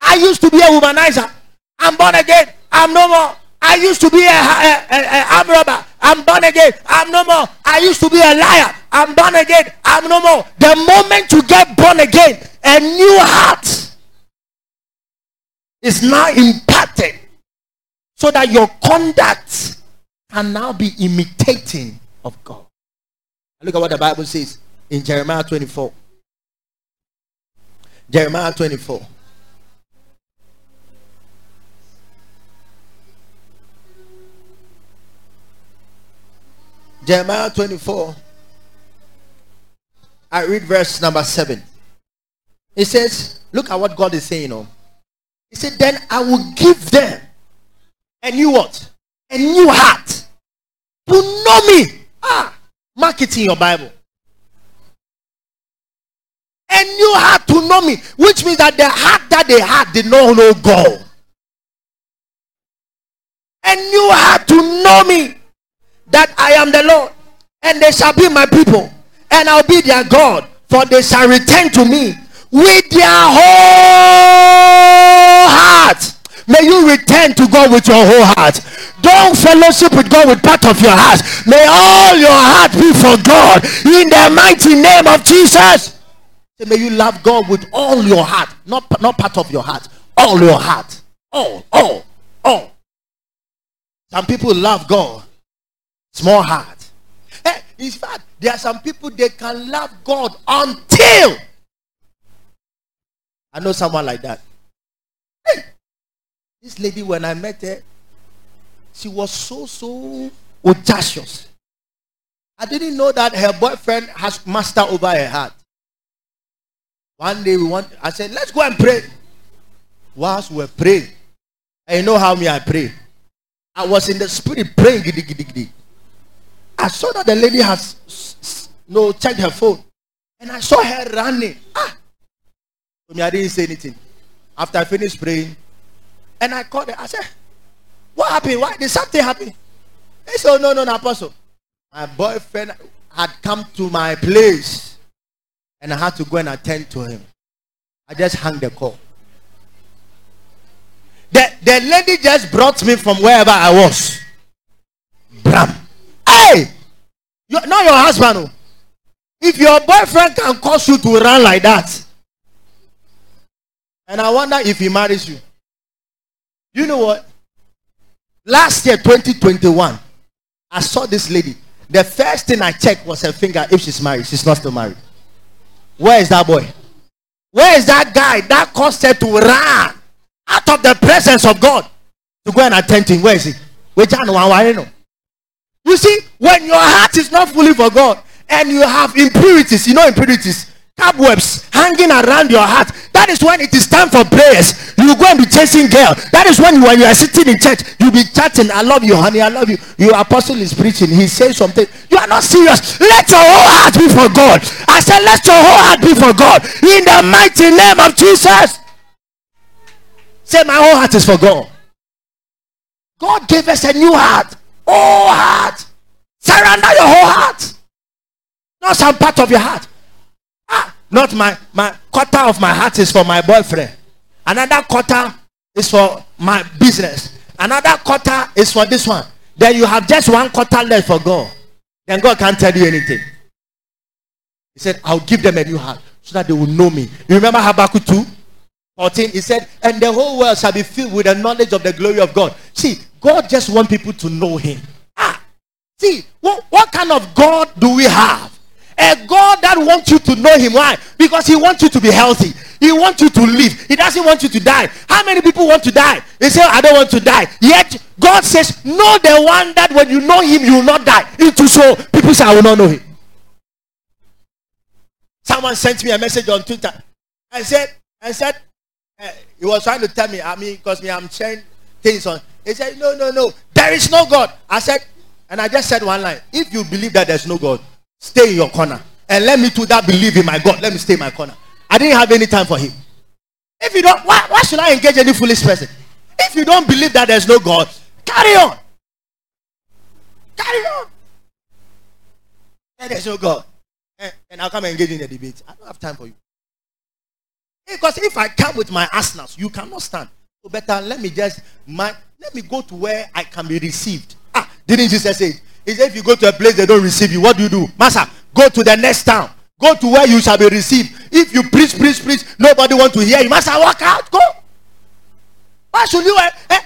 I used to be a womanizer. I'm born again. I'm no more. I used to be a, a, a, a robber. I'm born again. I'm no more. I used to be a liar. I'm born again. I'm no more. The moment you get born again, a new heart is now imparted so that your conduct can now be imitating of God. Look at what the Bible says in Jeremiah 24. Jeremiah 24. Jeremiah 24. I read verse number 7. It says, Look at what God is saying. Oh. He said, Then I will give them a new what? A new heart. To know me. Ah mark it in your Bible. A new heart to know me, which means that the heart that they had did not know God. A new heart to know me, that I am the Lord, and they shall be my people, and I'll be their God, for they shall return to me with their whole heart. May you return to God with your whole heart. Don't fellowship with God with part of your heart. May all your heart be for God in the mighty name of Jesus. May you love God with all your heart, not, not part of your heart, all your heart. All, all, all. Some people love God, small heart. Hey, in fact, there are some people they can love God until I know someone like that. Hey, this lady, when I met her, she was so so audacious. I didn't know that her boyfriend has master over her heart. One day we want, I said, let's go and pray. Whilst we were praying, and you know how me I pray. I was in the spirit praying. Giddy, giddy, giddy. I saw that the lady has no checked her phone, and I saw her running. Ah, so me I didn't say anything. After I finished praying, and I called her. I said, "What happened? Why did something happen?" He said, oh, "No, no, no, apostle. My boyfriend had come to my place, and I had to go and attend to him. I just hung the call." The, the lady just brought me from wherever I was. Bram. Hey! You're not your husband. Oh. If your boyfriend can cause you to run like that, and I wonder if he marries you. You know what? Last year, 2021, I saw this lady. The first thing I checked was her finger if she's married. She's not still married. Where is that boy? Where is that guy that caused her to run out of the presence of God to go and attend to him? Where is he? You see, when your heart is not fully for God and you have impurities, you know impurities, cobwebs hanging around your heart. That is when it is time for prayers. You go and be chasing girl. That is when you, when you are sitting in church, you be chatting. I love you, honey. I love you. Your apostle is preaching. He says something. You are not serious. Let your whole heart be for God. I said, let your whole heart be for God. In the mighty name of Jesus. Say, my whole heart is for God. God gave us a new heart. Whole heart. Surrender your whole heart. Not some part of your heart. Not my my quarter of my heart is for my boyfriend. Another quarter is for my business. Another quarter is for this one. Then you have just one quarter left for God. Then God can't tell you anything. He said, I'll give them a new heart so that they will know me. You remember Habakkuk 2? 14, he said, and the whole world shall be filled with the knowledge of the glory of God. See, God just wants people to know him. Ah, see, what, what kind of God do we have? A God that wants you to know Him. Why? Because He wants you to be healthy. He wants you to live. He doesn't want you to die. How many people want to die? They say, I don't want to die. Yet God says, Know the one that when you know Him, you will not die. Into so people say, I will not know Him. Someone sent me a message on Twitter. I said, I said, uh, he was trying to tell me, I mean, because me, I'm sharing things on. He said, No, no, no, there is no God. I said, and I just said one line. If you believe that there's no God, Stay in your corner. And let me to that believe in my God. Let me stay in my corner. I didn't have any time for him. If you don't, why, why should I engage any foolish person? If you don't believe that there's no God, carry on. Carry on. There's no God. And, and I'll come and engage in the debate. I don't have time for you. Because if I come with my arsenals, you cannot stand. So better let me just my, let me go to where I can be received. Ah, didn't Jesus say he said, if you go to a place they don't receive you, what do you do? Master, go to the next town. Go to where you shall be received. If you preach, preach, preach, nobody want to hear you. Master, walk out. Go. Why should you? Eh, eh,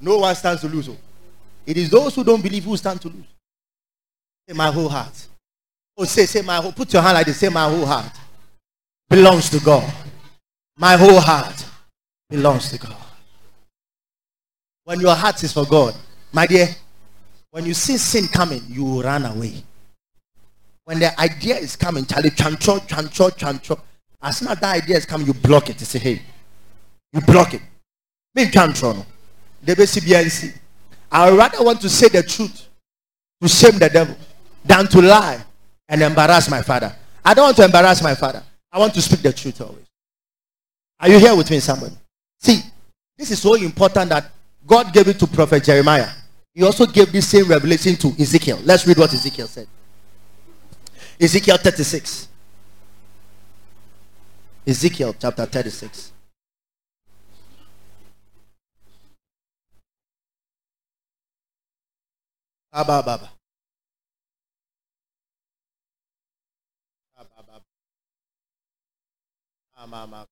no one stands to lose. Oh. It is those who don't believe who stand to lose. Say my whole heart. Oh, say, say my whole. Put your hand like this. Say my whole heart belongs to God. My whole heart belongs to God. When your heart is for God, my dear, when you see sin coming, you will run away. When the idea is coming, Charlie, chancho, chancho, chancho. As soon as that idea is coming, you block it. You say, hey, you block it. Me chancho I rather want to say the truth to shame the devil than to lie and embarrass my father. I don't want to embarrass my father. I want to speak the truth always. Are you here with me, somebody? See, this is so important that God gave it to Prophet Jeremiah. He also gave this same revelation to Ezekiel. Let's read what Ezekiel said. Ezekiel 36. Ezekiel chapter 36. Abba, Baba. Mama.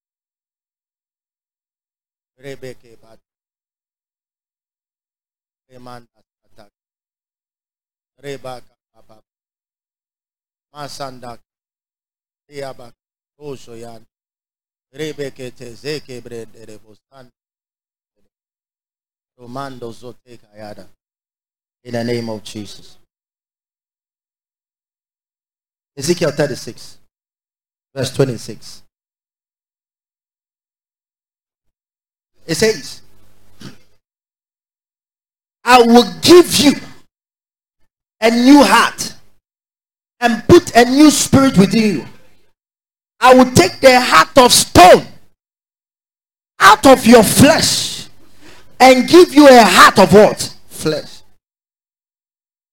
Rebeke Bad. Remanda Attack. Rebaka Papa. Masanda. Riabak. Oshoyan. Rebeke Tezeke Bread Rebostan. Romando Zote Kayada. In the name of Jesus. Ezekiel 36, verse 26. It says, I will give you a new heart and put a new spirit within you. I will take the heart of stone out of your flesh and give you a heart of what? Flesh.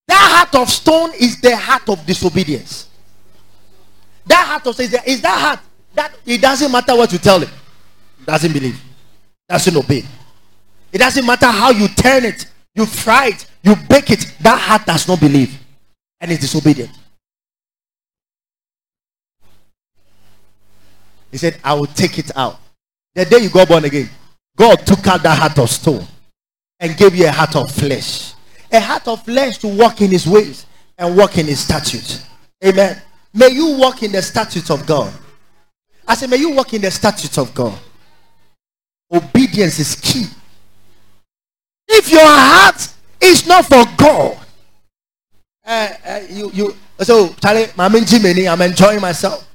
That heart of stone is the heart of disobedience. That heart of is that heart that it doesn't matter what you tell him, doesn't believe, doesn't obey. It doesn't matter how you turn it, you fry it, you bake it. That heart does not believe and is disobedient. He said, I will take it out. The day you got born again, God took out that heart of stone and gave you a heart of flesh a heart of flesh to walk in his ways and walk in his statutes. Amen. May you walk in the statutes of God. I say, may you walk in the statutes of God. Obedience is key. If your heart is not for God, uh, uh, you you so Charlie, I'm I'm enjoying myself.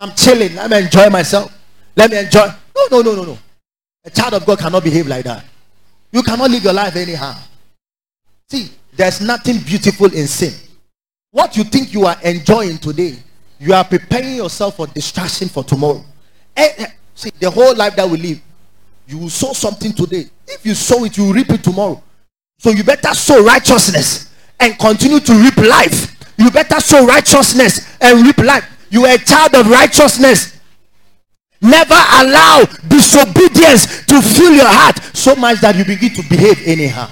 I'm chilling. I'm enjoying myself. Let me enjoy. No, no, no, no, no. A child of God cannot behave like that. You cannot live your life anyhow. See, there's nothing beautiful in sin. What you think you are enjoying today, you are preparing yourself for distraction for tomorrow. And, eh, see, the whole life that we live, you will sow something today. If you sow it, you reap it tomorrow. So you better sow righteousness and continue to reap life. You better sow righteousness and reap life. You are a child of righteousness. Never allow disobedience to fill your heart so much that you begin to behave anyhow.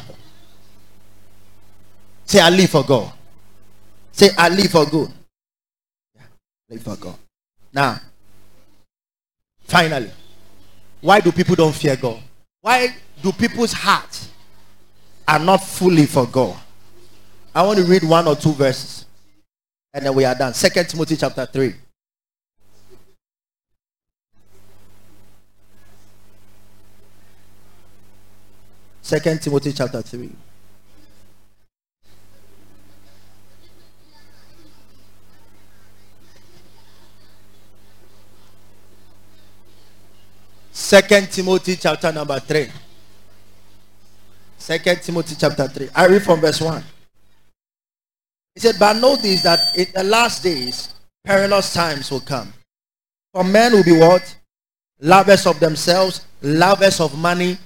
Say, I live for God. Say, I live for good. Yeah, live for God. Now, finally, why do people don't fear God? Why do people's hearts are not fully for God? I want to read one or two verses, and then we are done. Second Timothy chapter three. Second Timothy chapter 3. Second Timothy chapter number 3. Second Timothy chapter 3. I read from verse 1. He said, But know this that in the last days perilous times will come. For men will be what? Lovers of themselves, lovers of money,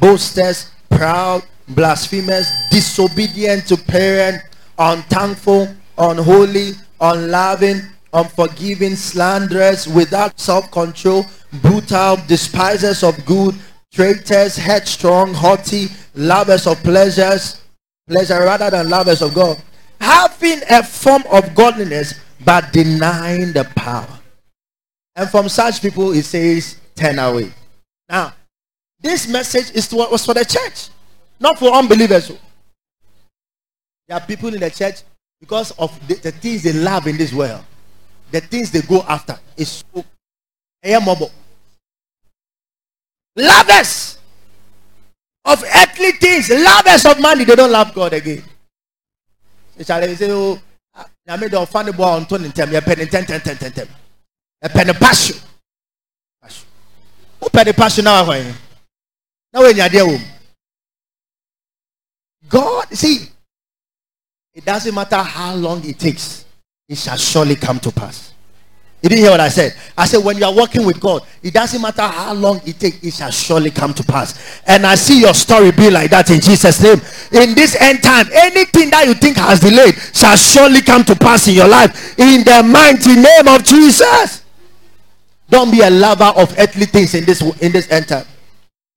boasters, proud, blasphemers, disobedient to parents, unthankful, unholy, unloving, unforgiving, slanderous, without self-control, brutal, despisers of good, traitors, headstrong, haughty, lovers of pleasures, pleasure rather than lovers of God, having a form of godliness but denying the power. And from such people, it says, turn away. Now, this message is to, was for the church, not for unbelievers. There are people in the church because of the, the things they love in this world the things they go after is so. Lovers of earthly things, lovers of money, they don't love God again. They say, oh, I made a funny boy on Tony Tem, a penny ten ten ten ten ten. A penny passion. Who penny passion now? Now when you're there, God, see, it doesn't matter how long it takes, it shall surely come to pass. You didn't hear what I said. I said, when you are walking with God, it doesn't matter how long it takes, it shall surely come to pass. And I see your story be like that in Jesus' name. In this end time, anything that you think has delayed shall surely come to pass in your life. In the mighty name of Jesus. Don't be a lover of earthly things in this in this end time.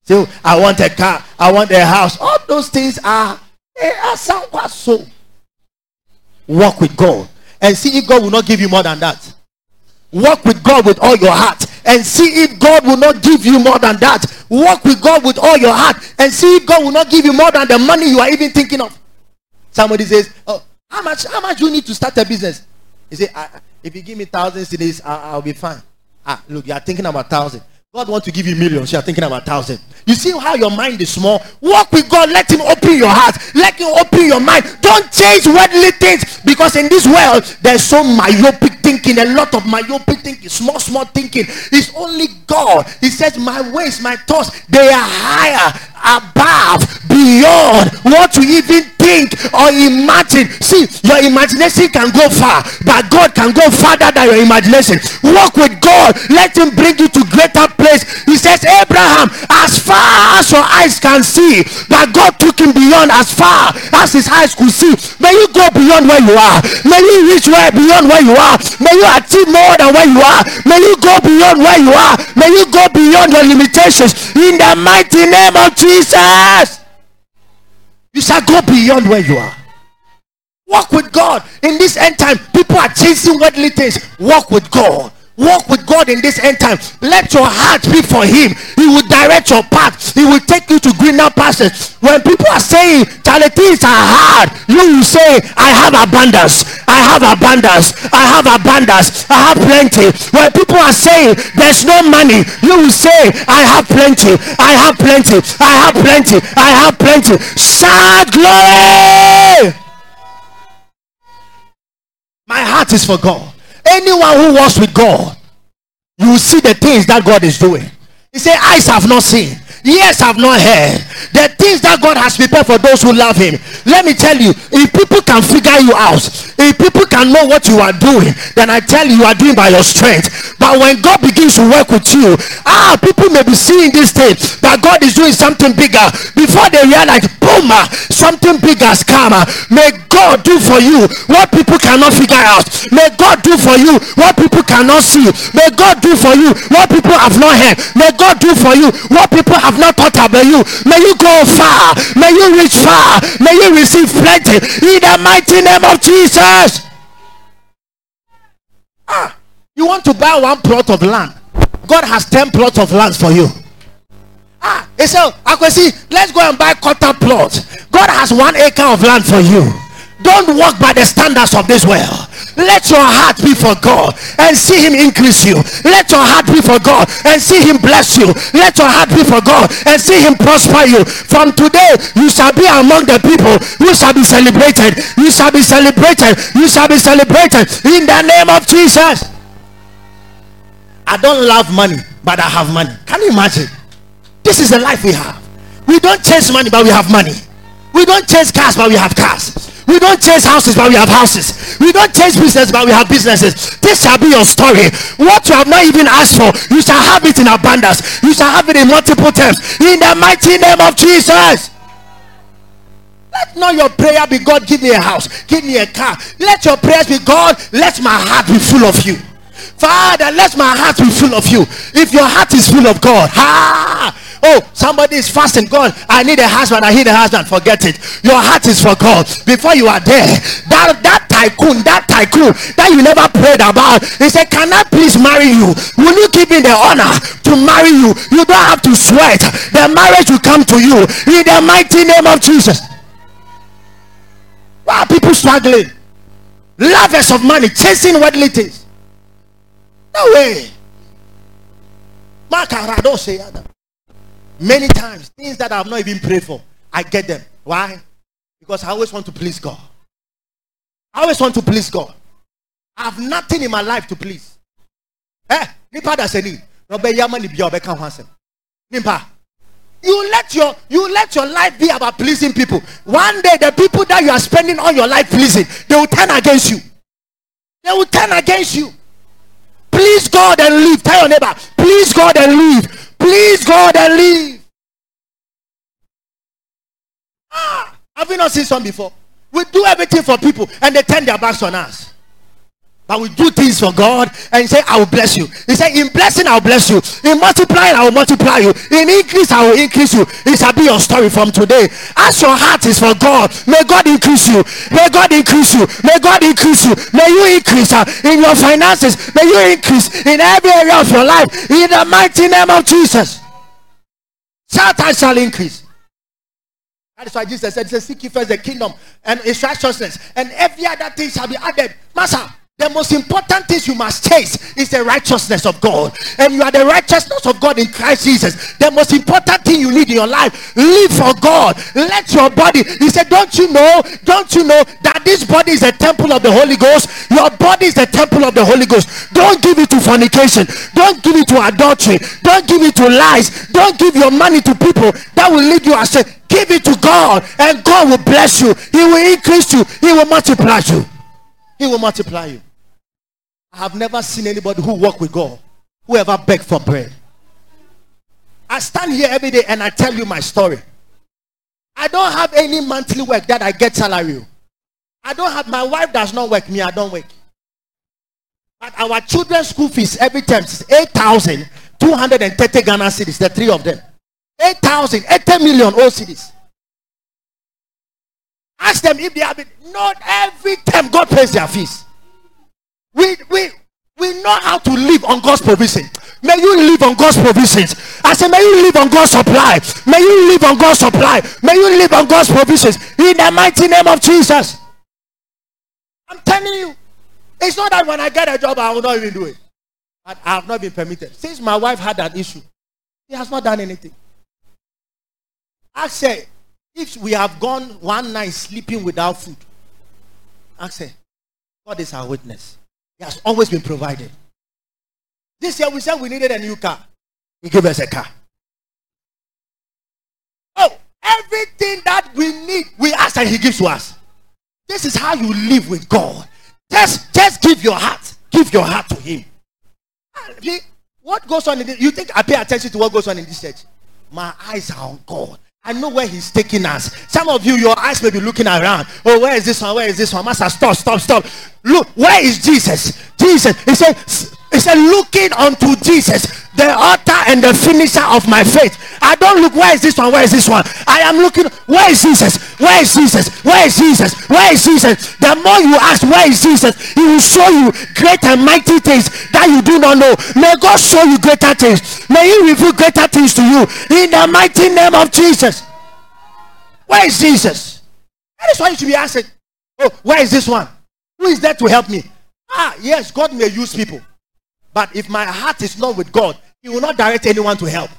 So I want a car, I want a house. All those things are they are somewhat so. Walk with God and see if God will not give you more than that. Walk with God with all your heart and see if God will not give you more than that. Walk with God with all your heart and see if God will not give you more than the money you are even thinking of. Somebody says, "Oh, how much? How much you need to start a business?" You say, "If you give me thousands cities, I'll be fine." Ah, look, you are thinking about thousand. God wants to give you millions. You are thinking about thousand. You see how your mind is small. Walk with God. Let Him open your heart. Let Him open your mind. Don't chase worldly things because in this world there's so myopic thinking. A lot of myopic thinking, small, small thinking. It's only God. He says, "My ways, my thoughts, they are higher, above, beyond what you even think or imagine. See, your imagination can go far, but God can go farther than your imagination. Walk with God. Let Him bring you to greater place. He says, Abraham, as far as your eyes can see, but God took him beyond as far as his eyes could see. May you go beyond where you are. May you reach where beyond where you are. May you achieve more than where you are. May you go beyond where you are. May you go beyond your limitations. In the mighty name of Jesus. You shall go beyond where you are. Walk with God. In this end time, people are chasing worldly things. Walk with God. Walk with God in this end time. Let your heart be for Him. He will direct your path. He will take you to greener pastures. When people are saying Charlie things are hard, you will say, I have abundance. I have abundance. I have abundance. I have plenty. When people are saying there's no money, you will say, I have plenty. I have plenty. I have plenty. I have plenty. Shout glory! My heart is for God. Anyone who walks with God, you see the things that God is doing. He said, Eyes have not seen, ears have not heard. The things that God has prepared for those who love Him. Let me tell you, if people can figure you out, if people can know what you are doing, then I tell you, you are doing by your strength. But when God begins to work with you, ah, people may be seeing this thing that God is doing something bigger before they realize, boom, ah, something bigger has come. Ah. May God do for you what people cannot figure out. May God do for you what people cannot see. May God do for you what people have not heard. May God do for you what people have not thought about you. May you go far. May you reach far. May you receive plenty in the mighty name of Jesus. Ah, you want to buy one plot of land? God has 10 plots of land for you. Ah, he said, see. let's go and buy quarter plot. God has one acre of land for you. Don't walk by the standards of this world. Let your heart be for God and see Him increase you. Let your heart be for God and see Him bless you. Let your heart be for God and see Him prosper you. From today, you shall be among the people who shall be celebrated. You shall be celebrated. You shall be celebrated in the name of Jesus. I don't love money, but I have money. Can you imagine? This is the life we have. We don't chase money, but we have money. We don't chase cars, but we have cars. We don't chase houses, but we have houses. We don't chase business, but we have businesses. This shall be your story. What you have not even asked for, you shall have it in abundance. You shall have it in multiple terms. In the mighty name of Jesus. Let not your prayer be God, give me a house, give me a car. Let your prayers be God, let my heart be full of you. Father, let my heart be full of you. If your heart is full of God, ha! Oh, somebody is fasting. God, I need a husband. I need a husband. Forget it. Your heart is for God. Before you are there, that that tycoon, that tycoon that you never prayed about, he said, "Can I please marry you? Will you give me the honor to marry you? You don't have to sweat. The marriage will come to you in the mighty name of Jesus." Why are people struggling? Lovers of money, chasing worldly things. No way. Makarado say Many times, things that I have not even prayed for, I get them. Why? Because I always want to please God. I always want to please God. I have nothing in my life to please. Eh? Nipa da. Nipa. You let your you let your life be about pleasing people. One day the people that you are spending all your life pleasing, they will turn against you. They will turn against you. Please God and leave. Tell your neighbor, please God and leave. Please God and leave. Ah, have you not seen some before? We do everything for people and they turn their backs on us. But we do things for God and say, I will bless you. He said, In blessing, I will bless you. In multiplying, I will multiply you. In increase, I will increase you. It shall be your story from today. As your heart is for God, may God increase you. May God increase you. May God increase you. May you increase uh, in your finances. May you increase in every area of your life. In the mighty name of Jesus. I shall increase. That is why Jesus said, Seek ye first the kingdom and its righteousness, and every other thing shall be added. Master, the most important things you must chase is the righteousness of God. And you are the righteousness of God in Christ Jesus. The most important thing you need in your life, live for God. Let your body, he said, Don't you know? Don't you know that this body is a temple of the Holy Ghost? Your body is the temple of the Holy Ghost. Don't give it to fornication. Don't give it to adultery. Don't give it to lies. Don't give your money to people that will lead you astray. Give it to God, and God will bless you. He will increase you. He will multiply you. He will multiply you. I have never seen anybody who walk with God who ever beg for bread. I stand here every day and I tell you my story. I don't have any monthly work that I get salary. I don't have my wife does not work, me, I don't work. But our children's school fees every term is 8,230 Ghana cedis, the three of them. 8,000, 80 million old cedis. Ask them if they have been, not every time God pays their fees. We, we, we know how to live on God's provision. May you live on God's provisions. I say, may you live on God's supply. May you live on God's supply. May you live on God's provisions. In the mighty name of Jesus. I'm telling you. It's not that when I get a job, I will not even do it. But I have not been permitted. Since my wife had that issue, he has not done anything. I say, if we have gone one night sleeping without food, I say, God is our witness. He has always been provided. This year we said we needed a new car. He gave us a car. Oh, everything that we need, we ask and he gives to us. This is how you live with God. Just, just give your heart. Give your heart to him. What goes on in this? You think I pay attention to what goes on in this church? My eyes are on God. I know where he's taking us. Some of you, your eyes may be looking around. Oh, where is this one? Where is this one? Master, stop, stop, stop. Look, where is Jesus? Jesus. He said, he said, looking unto Jesus, the author and the finisher of my faith. I don't look, where is this one? Where is this one? I am looking, where is Jesus? Where is Jesus? Where is Jesus? Where is Jesus? The more you ask, where is Jesus? He will show you great and mighty things that you do not know. May God show you greater things. May He reveal greater things to you in the mighty name of Jesus. Where is Jesus? That is why you should be asking, oh, where is this one? Who is there to help me? Ah, yes, God may use people. But if my heart is not with God, He will not direct anyone to help.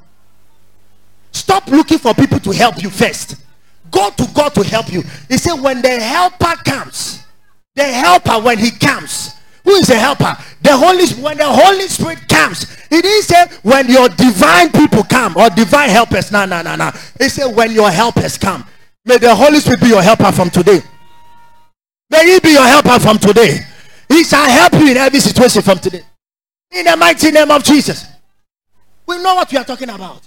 Stop looking for people to help you first. Go to God to help you. He said, when the helper comes, the helper, when he comes, who is the helper? The Holy when the Holy Spirit comes. He didn't say when your divine people come or divine helpers. No, no, no, no. He said when your helpers come. May the Holy Spirit be your helper from today. May He be your helper from today. He shall help you in every situation from today. In the mighty name of Jesus. We know what we are talking about.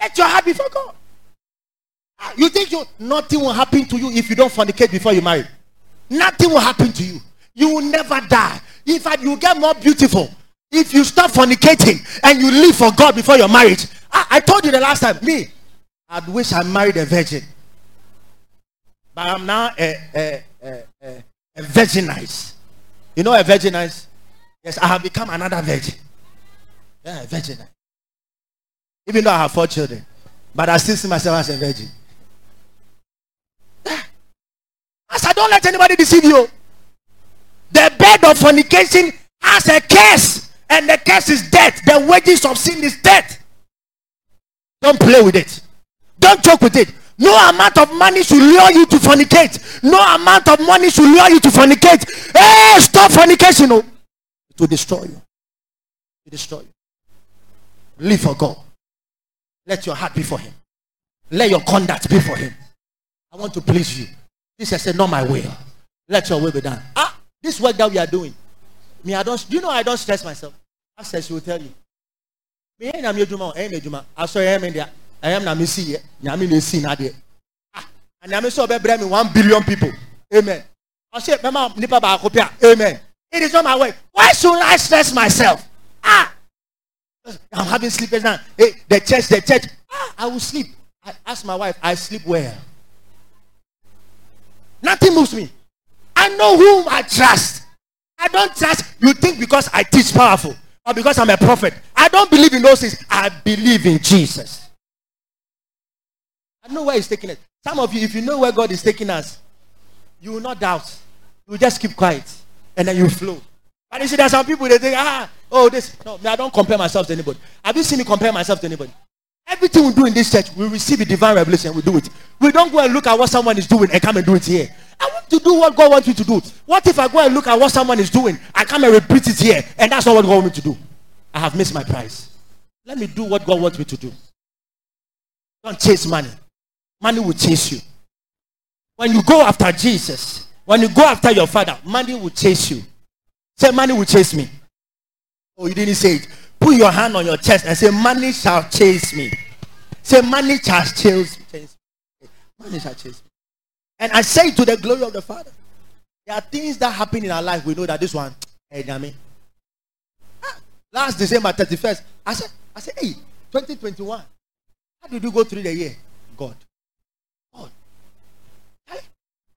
Let your heart be for God. Ah, you think you, nothing will happen to you if you don't fornicate before you marry? Nothing will happen to you. You will never die. In fact, you get more beautiful if you stop fornicating and you live for God before your marriage. I, I told you the last time, me, I'd wish I married a virgin. But I'm now a, a, a, a, a virginized. You know a virginized? Yes, I have become another virgin. Yeah, a virgin. Even though I have four children. But I still see myself as a virgin. Ah. As I don't let anybody deceive you. The bed of fornication has a curse. And the curse is death. The wages of sin is death. Don't play with it. Don't joke with it. No amount of money should lure you to fornicate. No amount of money should lure you to fornicate. Hey, stop fornication. Oh. It will destroy you. It will destroy you. Live for God. Let your heart be for Him. Let your conduct be for Him. I want to please you. Jesus said, Not my will. Let your will be done. Ah, this work that we are doing. Me, I don't. Do you know I don't stress myself? I said she will tell you. Me, I am Juma. I am Juma. I saw him in there ɛyɛm na mesi yɛ nyame na esi n'adeɛ ah nyame sɛ ɔbɛbrɛ mi one billion people amen ɔsɛ mɛma nipa baako pɛ amen it is not my way why should I stress myself ah I'm having sleepers now hey the church the church ah I will sleep I ask my wife I sleep well nothing moves me I know whom I trust I don't trust you think because I teach powerful or because I'm a prophet I don't believe in those things I believe in Jesus. I know where He's taking it. Some of you, if you know where God is taking us, you will not doubt. You will just keep quiet and then you flow. But you see, there are some people they think, ah, oh, this. No, I don't compare myself to anybody. Have you seen me compare myself to anybody? Everything we do in this church, we receive a divine revelation. We do it. We don't go and look at what someone is doing and come and do it here. I want to do what God wants me to do. What if I go and look at what someone is doing? I come and repeat it here, and that's not what God wants me to do. I have missed my prize. Let me do what God wants me to do. Don't chase money money will chase you. When you go after Jesus, when you go after your father, money will chase you. Say, money will chase me. Oh, you didn't say it. Put your hand on your chest and say, money shall chase me. Say, money shall chase me. Money shall chase me. And I say to the glory of the Father, there are things that happen in our life. We know that this one, hey, Yami. Ah, last December 31st, I said, I said, hey, 2021. How did you go through the year? God. God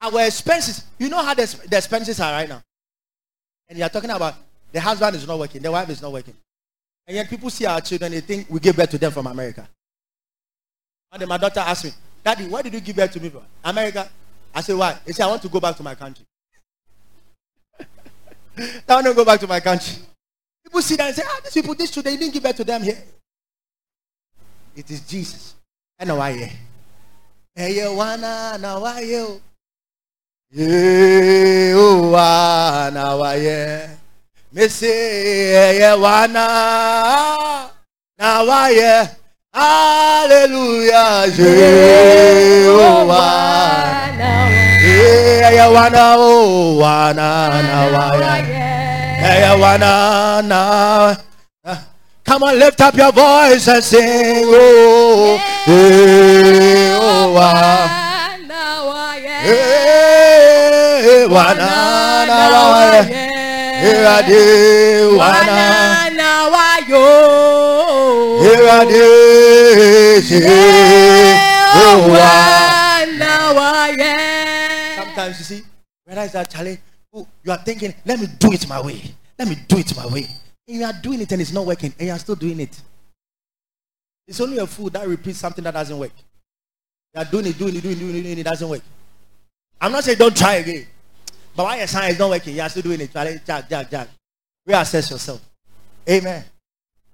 our expenses. You know how the, the expenses are right now. And you're talking about the husband is not working, the wife is not working. And yet people see our children, they think we give birth to them from America. And then my daughter asked me, Daddy, why did you give birth to me from America? I said, why? He said, I want to go back to my country. I want to go back to my country. People see that and say, ah, these people, these children, they didn't give birth to them here. It is Jesus. And why? Hey, wana na why yehowa na wayɛ mese ɛyɛ wana na wayɛ hallelujah. Yehowa ɛyɛ wana o wana na wayɛ ɛyɛ wana na. Come on, lift up your voice and sing. Oh, oh, oh, wana na waye irade wana na wayo irade wana waye sometimes you see realize that Charlie oh, you are thinking let me do it my way. Let me do it my way. And you are doing it and it's not working and you are still doing it. It's only a fool that repeats something that doesn't work. You are doing it doing it doing it doing it, doing it, it doesn't work. I'm not saying don't try again. But why your sign is not working, you're still doing it. Jack, jack, jack. Reassess yourself. Amen.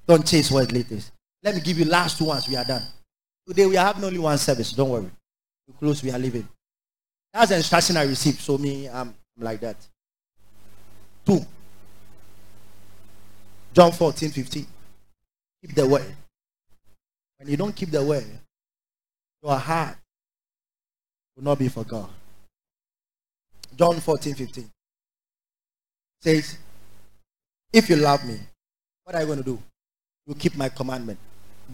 Don't chase worldly things. Let me give you last two ones. We are done. Today we are having only one service. Don't worry. We close. We are leaving. That's the instruction I received. So me, I'm, I'm like that. Two. John 14, 15. Keep the word. When you don't keep the word, your heart will not be for God. John 14, 15 says, If you love me, what are you going to do? You keep my commandment.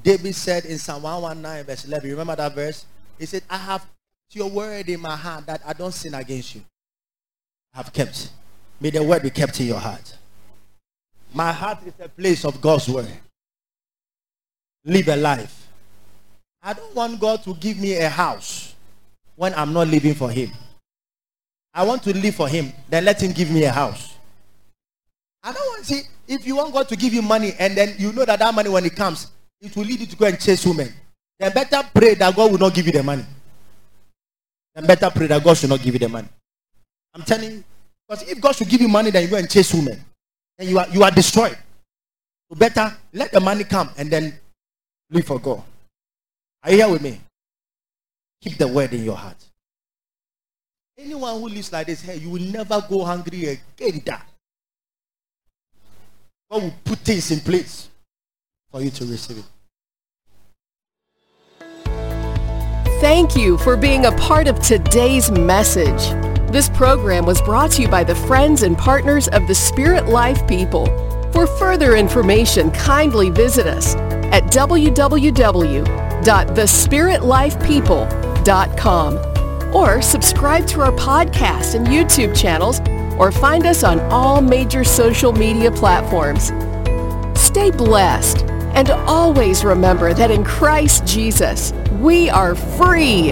David said in Psalm 119, verse 11, remember that verse? He said, I have your word in my heart that I don't sin against you. I have kept. May the word be kept in your heart. My heart is a place of God's word. Live a life. I don't want God to give me a house when I'm not living for Him. I want to live for him, then let him give me a house. I don't want to see if you want God to give you money and then you know that that money when it comes, it will lead you to go and chase women. Then better pray that God will not give you the money. Then better pray that God should not give you the money. I'm telling you, because if God should give you money, then you go and chase women, then you are you are destroyed. So better let the money come and then live for God. Are you here with me? Keep the word in your heart. Anyone who lives like this, hey, you will never go hungry again. God will put things in place for you to receive it. Thank you for being a part of today's message. This program was brought to you by the friends and partners of the Spirit Life people. For further information, kindly visit us at www.thespiritlifepeople.com or subscribe to our podcast and YouTube channels or find us on all major social media platforms. Stay blessed and always remember that in Christ Jesus, we are free